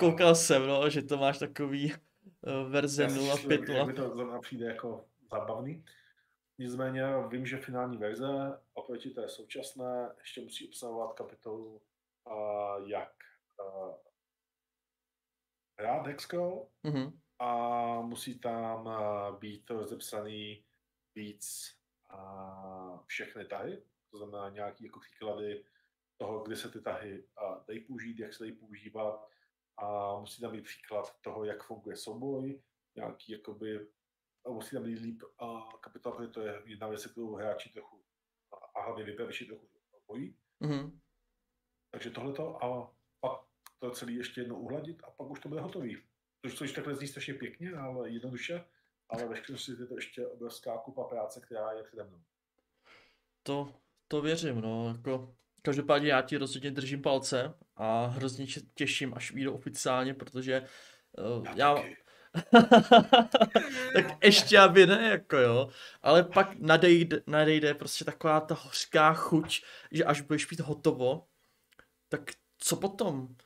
Koukal jsem, no, že to máš takový uh, verze 0.5.0.
Mi to zrovna přijde jako zábavný. Nicméně vím, že finální verze oproti té současné ještě musí obsahovat kapitolu uh, jak uh, hrát Hexcrawl mm-hmm. a musí tam uh, být rozepsaný víc uh, všechny tahy, to znamená nějaký jako příklady toho, kde se ty tahy dají použít, jak se dají používat a musí tam být příklad toho, jak funguje souboj, nějaký jakoby, a musí tam být líp a kapitola, protože to je jedna věc, kterou hráči trochu a hlavně vypravěči trochu bojí. Mm-hmm. Takže tohleto a pak to celé ještě jednou uhladit a pak už to bude hotový. Což, což takhle zní strašně pěkně, ale jednoduše, ale ve skutečnosti je to ještě obrovská kupa práce, která je přede mnou.
To to věřím, no, jako každopádně já ti rozhodně držím palce a hrozně těším, až vyjdu oficiálně, protože uh, já... já... tak ještě aby ne, jako jo, ale pak nadejde, nadejde prostě taková ta hořká chuť, že až budeš mít hotovo, tak co potom?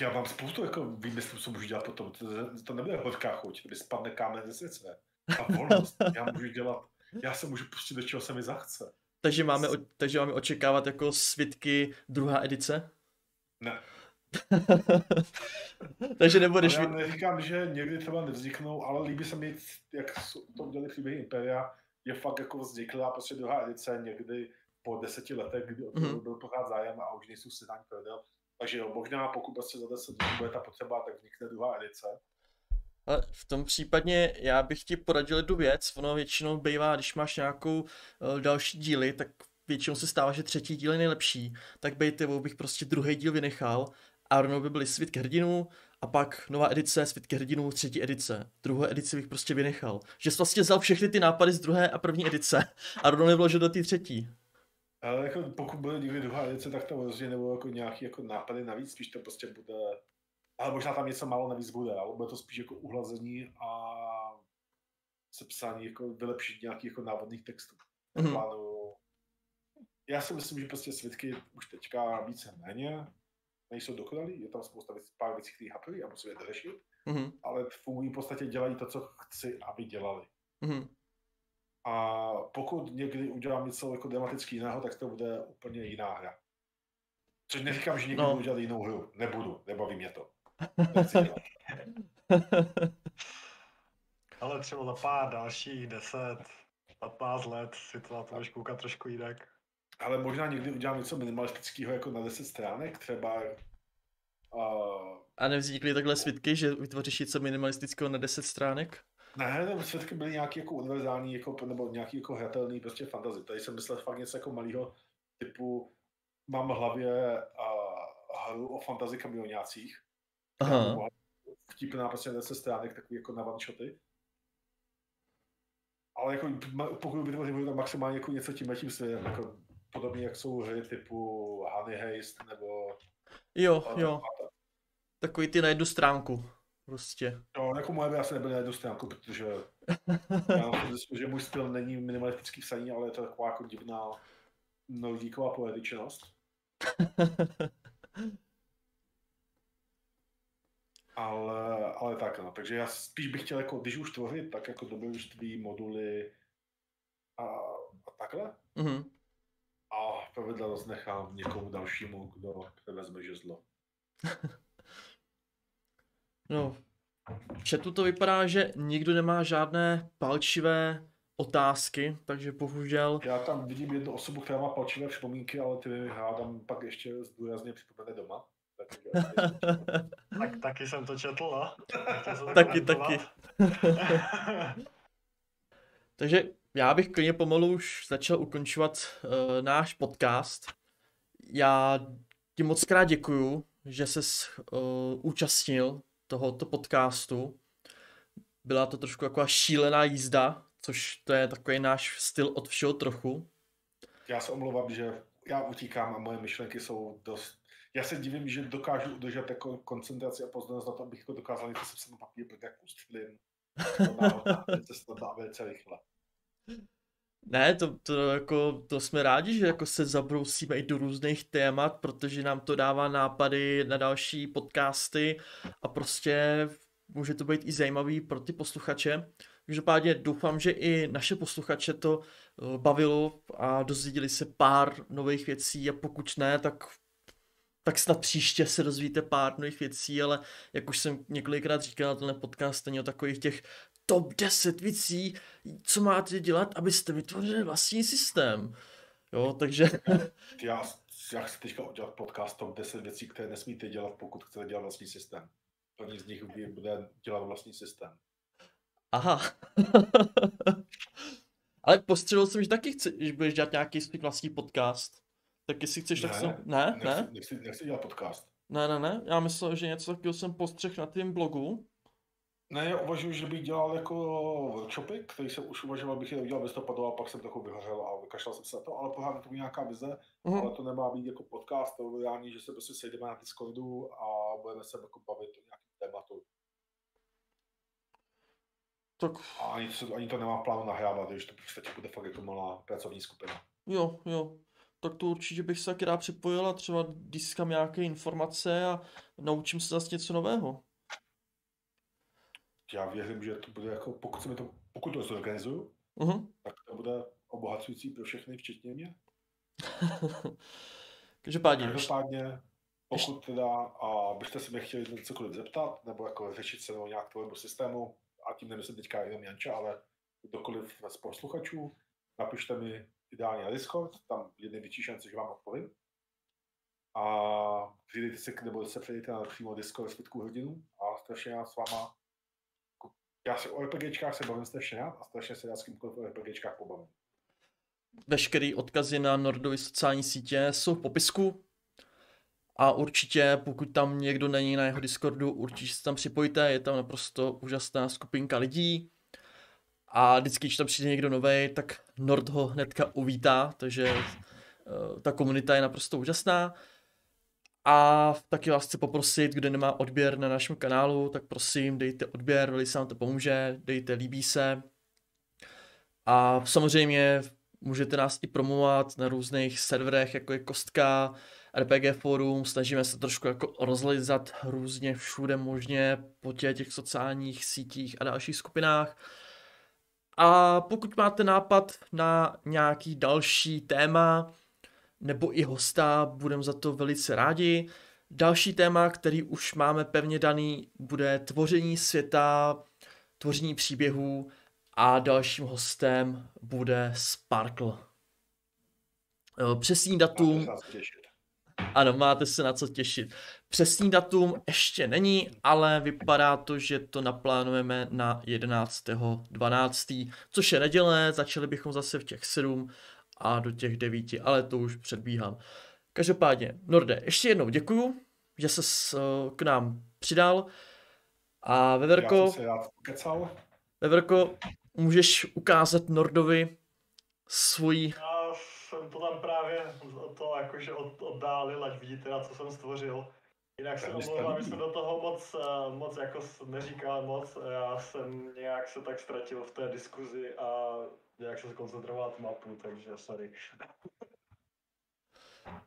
Já mám spoustu jako výmyslů, co můžu dělat potom. To, to nebude hořká chuť, kdyby spadne kámen ze světce. A volnost. Já můžu dělat, já se můžu pustit do čeho se mi zachce.
Takže máme, takže máme očekávat jako svitky druhá edice?
Ne.
takže nebudeš...
Ale já neříkám, že někdy třeba nevzniknou, ale líbí se mi, jak to udělali příběhy Imperia, je fakt jako vznikla prostě druhá edice někdy po deseti letech, kdy o to mm-hmm. byl pořád zájem a už nejsou seznání prodel. Takže jo, možná pokud prostě za deset let bude ta potřeba, tak vznikne druhá edice.
Ale v tom případě já bych ti poradil jednu věc, ono většinou bývá, když máš nějakou uh, další díly, tak většinou se stává, že třetí díl je nejlepší, tak bej tebou bych prostě druhý díl vynechal a rovnou by byly svitky hrdinů a pak nová edice, svitky hrdinů, třetí edice. Druhou edici bych prostě vynechal. Že jsi vlastně vzal všechny ty nápady z druhé a první edice a rovnou nevložil do té třetí.
Ale jako pokud bude někdy druhá edice, tak to rozhodně nebudou jako nějaký jako nápady navíc, spíš to prostě bude, ale možná tam něco málo navíc bude, ale bude to spíš jako uhlazení a sepsání, jako vylepšit nějakých jako návodných textů. Mm-hmm. Plánu. Já si myslím, že prostě svitky už teďka více méně nejsou dokonalý, je tam spousta věcí, pár věcí, které hapily a musím je dořešit, mm-hmm. ale fungují v podstatě, dělají to, co chci, aby dělali. Mm-hmm. A pokud někdy udělám něco jako dramaticky jiného, tak to bude úplně jiná hra. Což neříkám, že někdy no. budu dělat jinou hru. Nebudu, nebaví mě to.
Ale třeba za pár dalších 10, 15 let si to na to budeš koukat trošku jinak.
Ale možná někdy udělám něco minimalistického jako na 10 stránek, třeba...
Uh... A nevznikly takhle svitky, že vytvoříš něco minimalistického na 10 stránek?
Ne, nebo svědky byly nějaký jako univerzální, jako, nebo nějaký jako hratelný prostě fantazy. Tady jsem myslel fakt něco jako malého typu, mám v hlavě a, hru o fantazy kamionácích. Aha. Vtipná prostě 10 stránek, takový jako na one shoty. Ale jako, pokud by to bylo maximálně jako něco tím tím světem, jako podobně jak jsou hry typu Honey Haste nebo...
Jo, jo. Takový ty na jednu stránku. Prostě.
No, jako moje by asi nebyly na jednu stránku, protože já myslím, že můj styl není minimalistický psaní, ale je to taková jako divná nordíková poetičnost. ale, ale tak, no. Takže já spíš bych chtěl, jako, když už tvořit, tak jako dobrodružství, moduly a, a takhle. Mm-hmm. A pravidla zase nechám někomu dalšímu, kdo vezme žezlo.
No, v chatu to vypadá, že nikdo nemá žádné palčivé otázky, takže bohužel...
Já tam vidím jednu osobu, která má palčivé připomínky, ale ty mi hádám pak ještě zdůrazně připomene doma.
Tak, taky jsem to četl, no.
taky, taky. takže já bych klidně pomalu už začal ukončovat uh, náš podcast. Já ti moc krát děkuju, že ses uh, účastnil tohoto podcastu. Byla to trošku jako šílená jízda, což to je takový náš styl od všeho trochu.
Já se omlouvám, že já utíkám a moje myšlenky jsou dost... Já se divím, že dokážu udržet jako koncentraci a pozornost na to, abych to dokázal něco sepsat na papír, protože jak pustlím. To dá velice rychle.
Ne, to, to, jako, to jsme rádi, že jako se zabrousíme i do různých témat, protože nám to dává nápady na další podcasty a prostě může to být i zajímavý pro ty posluchače. Každopádně doufám, že i naše posluchače to eh, bavilo a dozvěděli se pár nových věcí a pokud ne, tak tak snad příště se dozvíte pár nových věcí, ale jak už jsem několikrát říkal, tenhle podcast není o takových těch top 10 věcí, co máte dělat, abyste vytvořili vlastní systém. Jo, takže...
Já, já chci teďka udělat podcast top 10 věcí, které nesmíte dělat, pokud chcete dělat vlastní systém. První z nich bude dělat vlastní systém.
Aha. Ale postřelil jsem, že taky chci, že budeš dělat nějaký svůj vlastní podcast. Tak jestli chceš, ne, tak jsem... Ne,
nechci, ne? Nechci, nechci dělat podcast.
Ne, ne, ne. Já myslel, že něco takového jsem postřeh na tvém blogu.
Ne, já uvažuji, že bych dělal jako workshopy, který jsem už uvažoval, bych je udělal v listopadu a pak jsem trochu vyhořel a vykašlal jsem se na to, ale pořád to nějaká vize, uh-huh. ale to nemá být jako podcast, to reálně, že se prostě sejdeme na Discordu a budeme se jako bavit o nějakém tématu. Tak... A ani, to, ani to nemá plánu nahrávat, že to prostě bude fakt jako malá pracovní skupina.
Jo, jo. Tak to určitě bych se taky rád připojil a třeba získám nějaké informace a naučím se zase něco nového
já věřím, že to bude jako, pokud, se mi to, pokud to zorganizuju, uh-huh. tak to bude obohacující pro všechny, včetně mě.
Každopádně.
Každopádně, pokud teda a byste se mě chtěli cokoliv zeptat, nebo jako řešit se nebo nějak tvorbu systému, a tím nemyslím teďka jenom Janča, ale kdokoliv z posluchačů, napište mi ideálně na Discord, tam je největší šance, že vám odpovím. A přidejte se, nebo se přidejte na přímo Discord Svitku hodinu a strašně já s váma Já si o RPGčkách se bavím strašně rád a strašně se rád s kýmkoliv o RPGčkách pobavím.
Veškeré odkazy na Nordovy sociální sítě jsou v popisku. A určitě, pokud tam někdo není na jeho Discordu, určitě se tam připojte, je tam naprosto úžasná skupinka lidí. A vždycky, když tam přijde někdo nový, tak Nord ho hnedka uvítá, takže uh, ta komunita je naprosto úžasná. A taky vás chci poprosit, kdo nemá odběr na našem kanálu, tak prosím dejte odběr, velice vám to pomůže, dejte líbí se. A samozřejmě můžete nás i promovat na různých serverech, jako je Kostka, RPG Forum, snažíme se trošku jako rozlizat různě všude možně po těch sociálních sítích a dalších skupinách. A pokud máte nápad na nějaký další téma, nebo i hosta, budeme za to velice rádi. Další téma, který už máme pevně daný, bude tvoření světa, tvoření příběhů a dalším hostem bude Sparkle. Přesný datum... Ano, máte se na co těšit. Přesný datum ještě není, ale vypadá to, že to naplánujeme na 11.12., což je neděle, začali bychom zase v těch 7 a do těch 9, ale to už předbíhám. Každopádně, Norde, ještě jednou děkuju, že ses uh, k nám přidal. A Veverko, Já
jsem se rád
Veverko, můžeš ukázat Nordovi svoji...
Já jsem to tam právě to jakože od, oddálil, ať vidíte, na co jsem stvořil. Jinak se omlouvám, že jsem do toho moc, eh, moc jako neříkal moc. Já jsem nějak se tak ztratil v té diskuzi a nějak se koncentrovat mapu, takže sorry.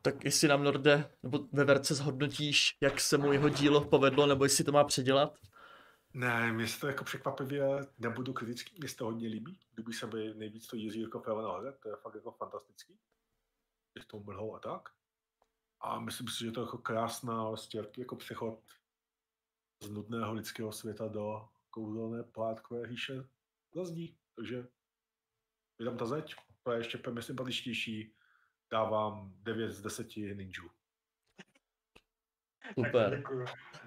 Tak jestli nám Norde, nebo ve Verce zhodnotíš, jak se mu jeho dílo povedlo, nebo jestli to má předělat?
Ne, mě se to jako překvapivě nebudu kritický, mě se to hodně líbí. Líbí se mi nejvíc to Jiří jako nahoře, to je fakt jako fantastický. Je s tou mlhou a tak. A myslím si, že to je jako krásná vlastně jako přechod z nudného lidského světa do kouzelné plátkové říše zazdí. Takže je tam ta zeď, to je ještě úplně sympatičtější. Dávám 9 z 10 ninjů.
Super.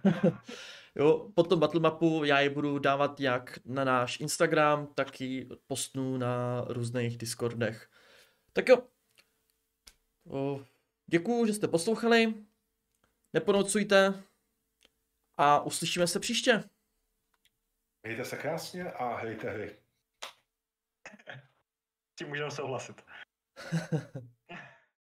jo, potom battle mapu já ji budu dávat jak na náš Instagram, tak i postnu na různých Discordech. Tak jo. Děkuju, že jste poslouchali. Neponocujte a uslyšíme se příště.
Mějte se krásně a hejte hry.
tím můžeme souhlasit.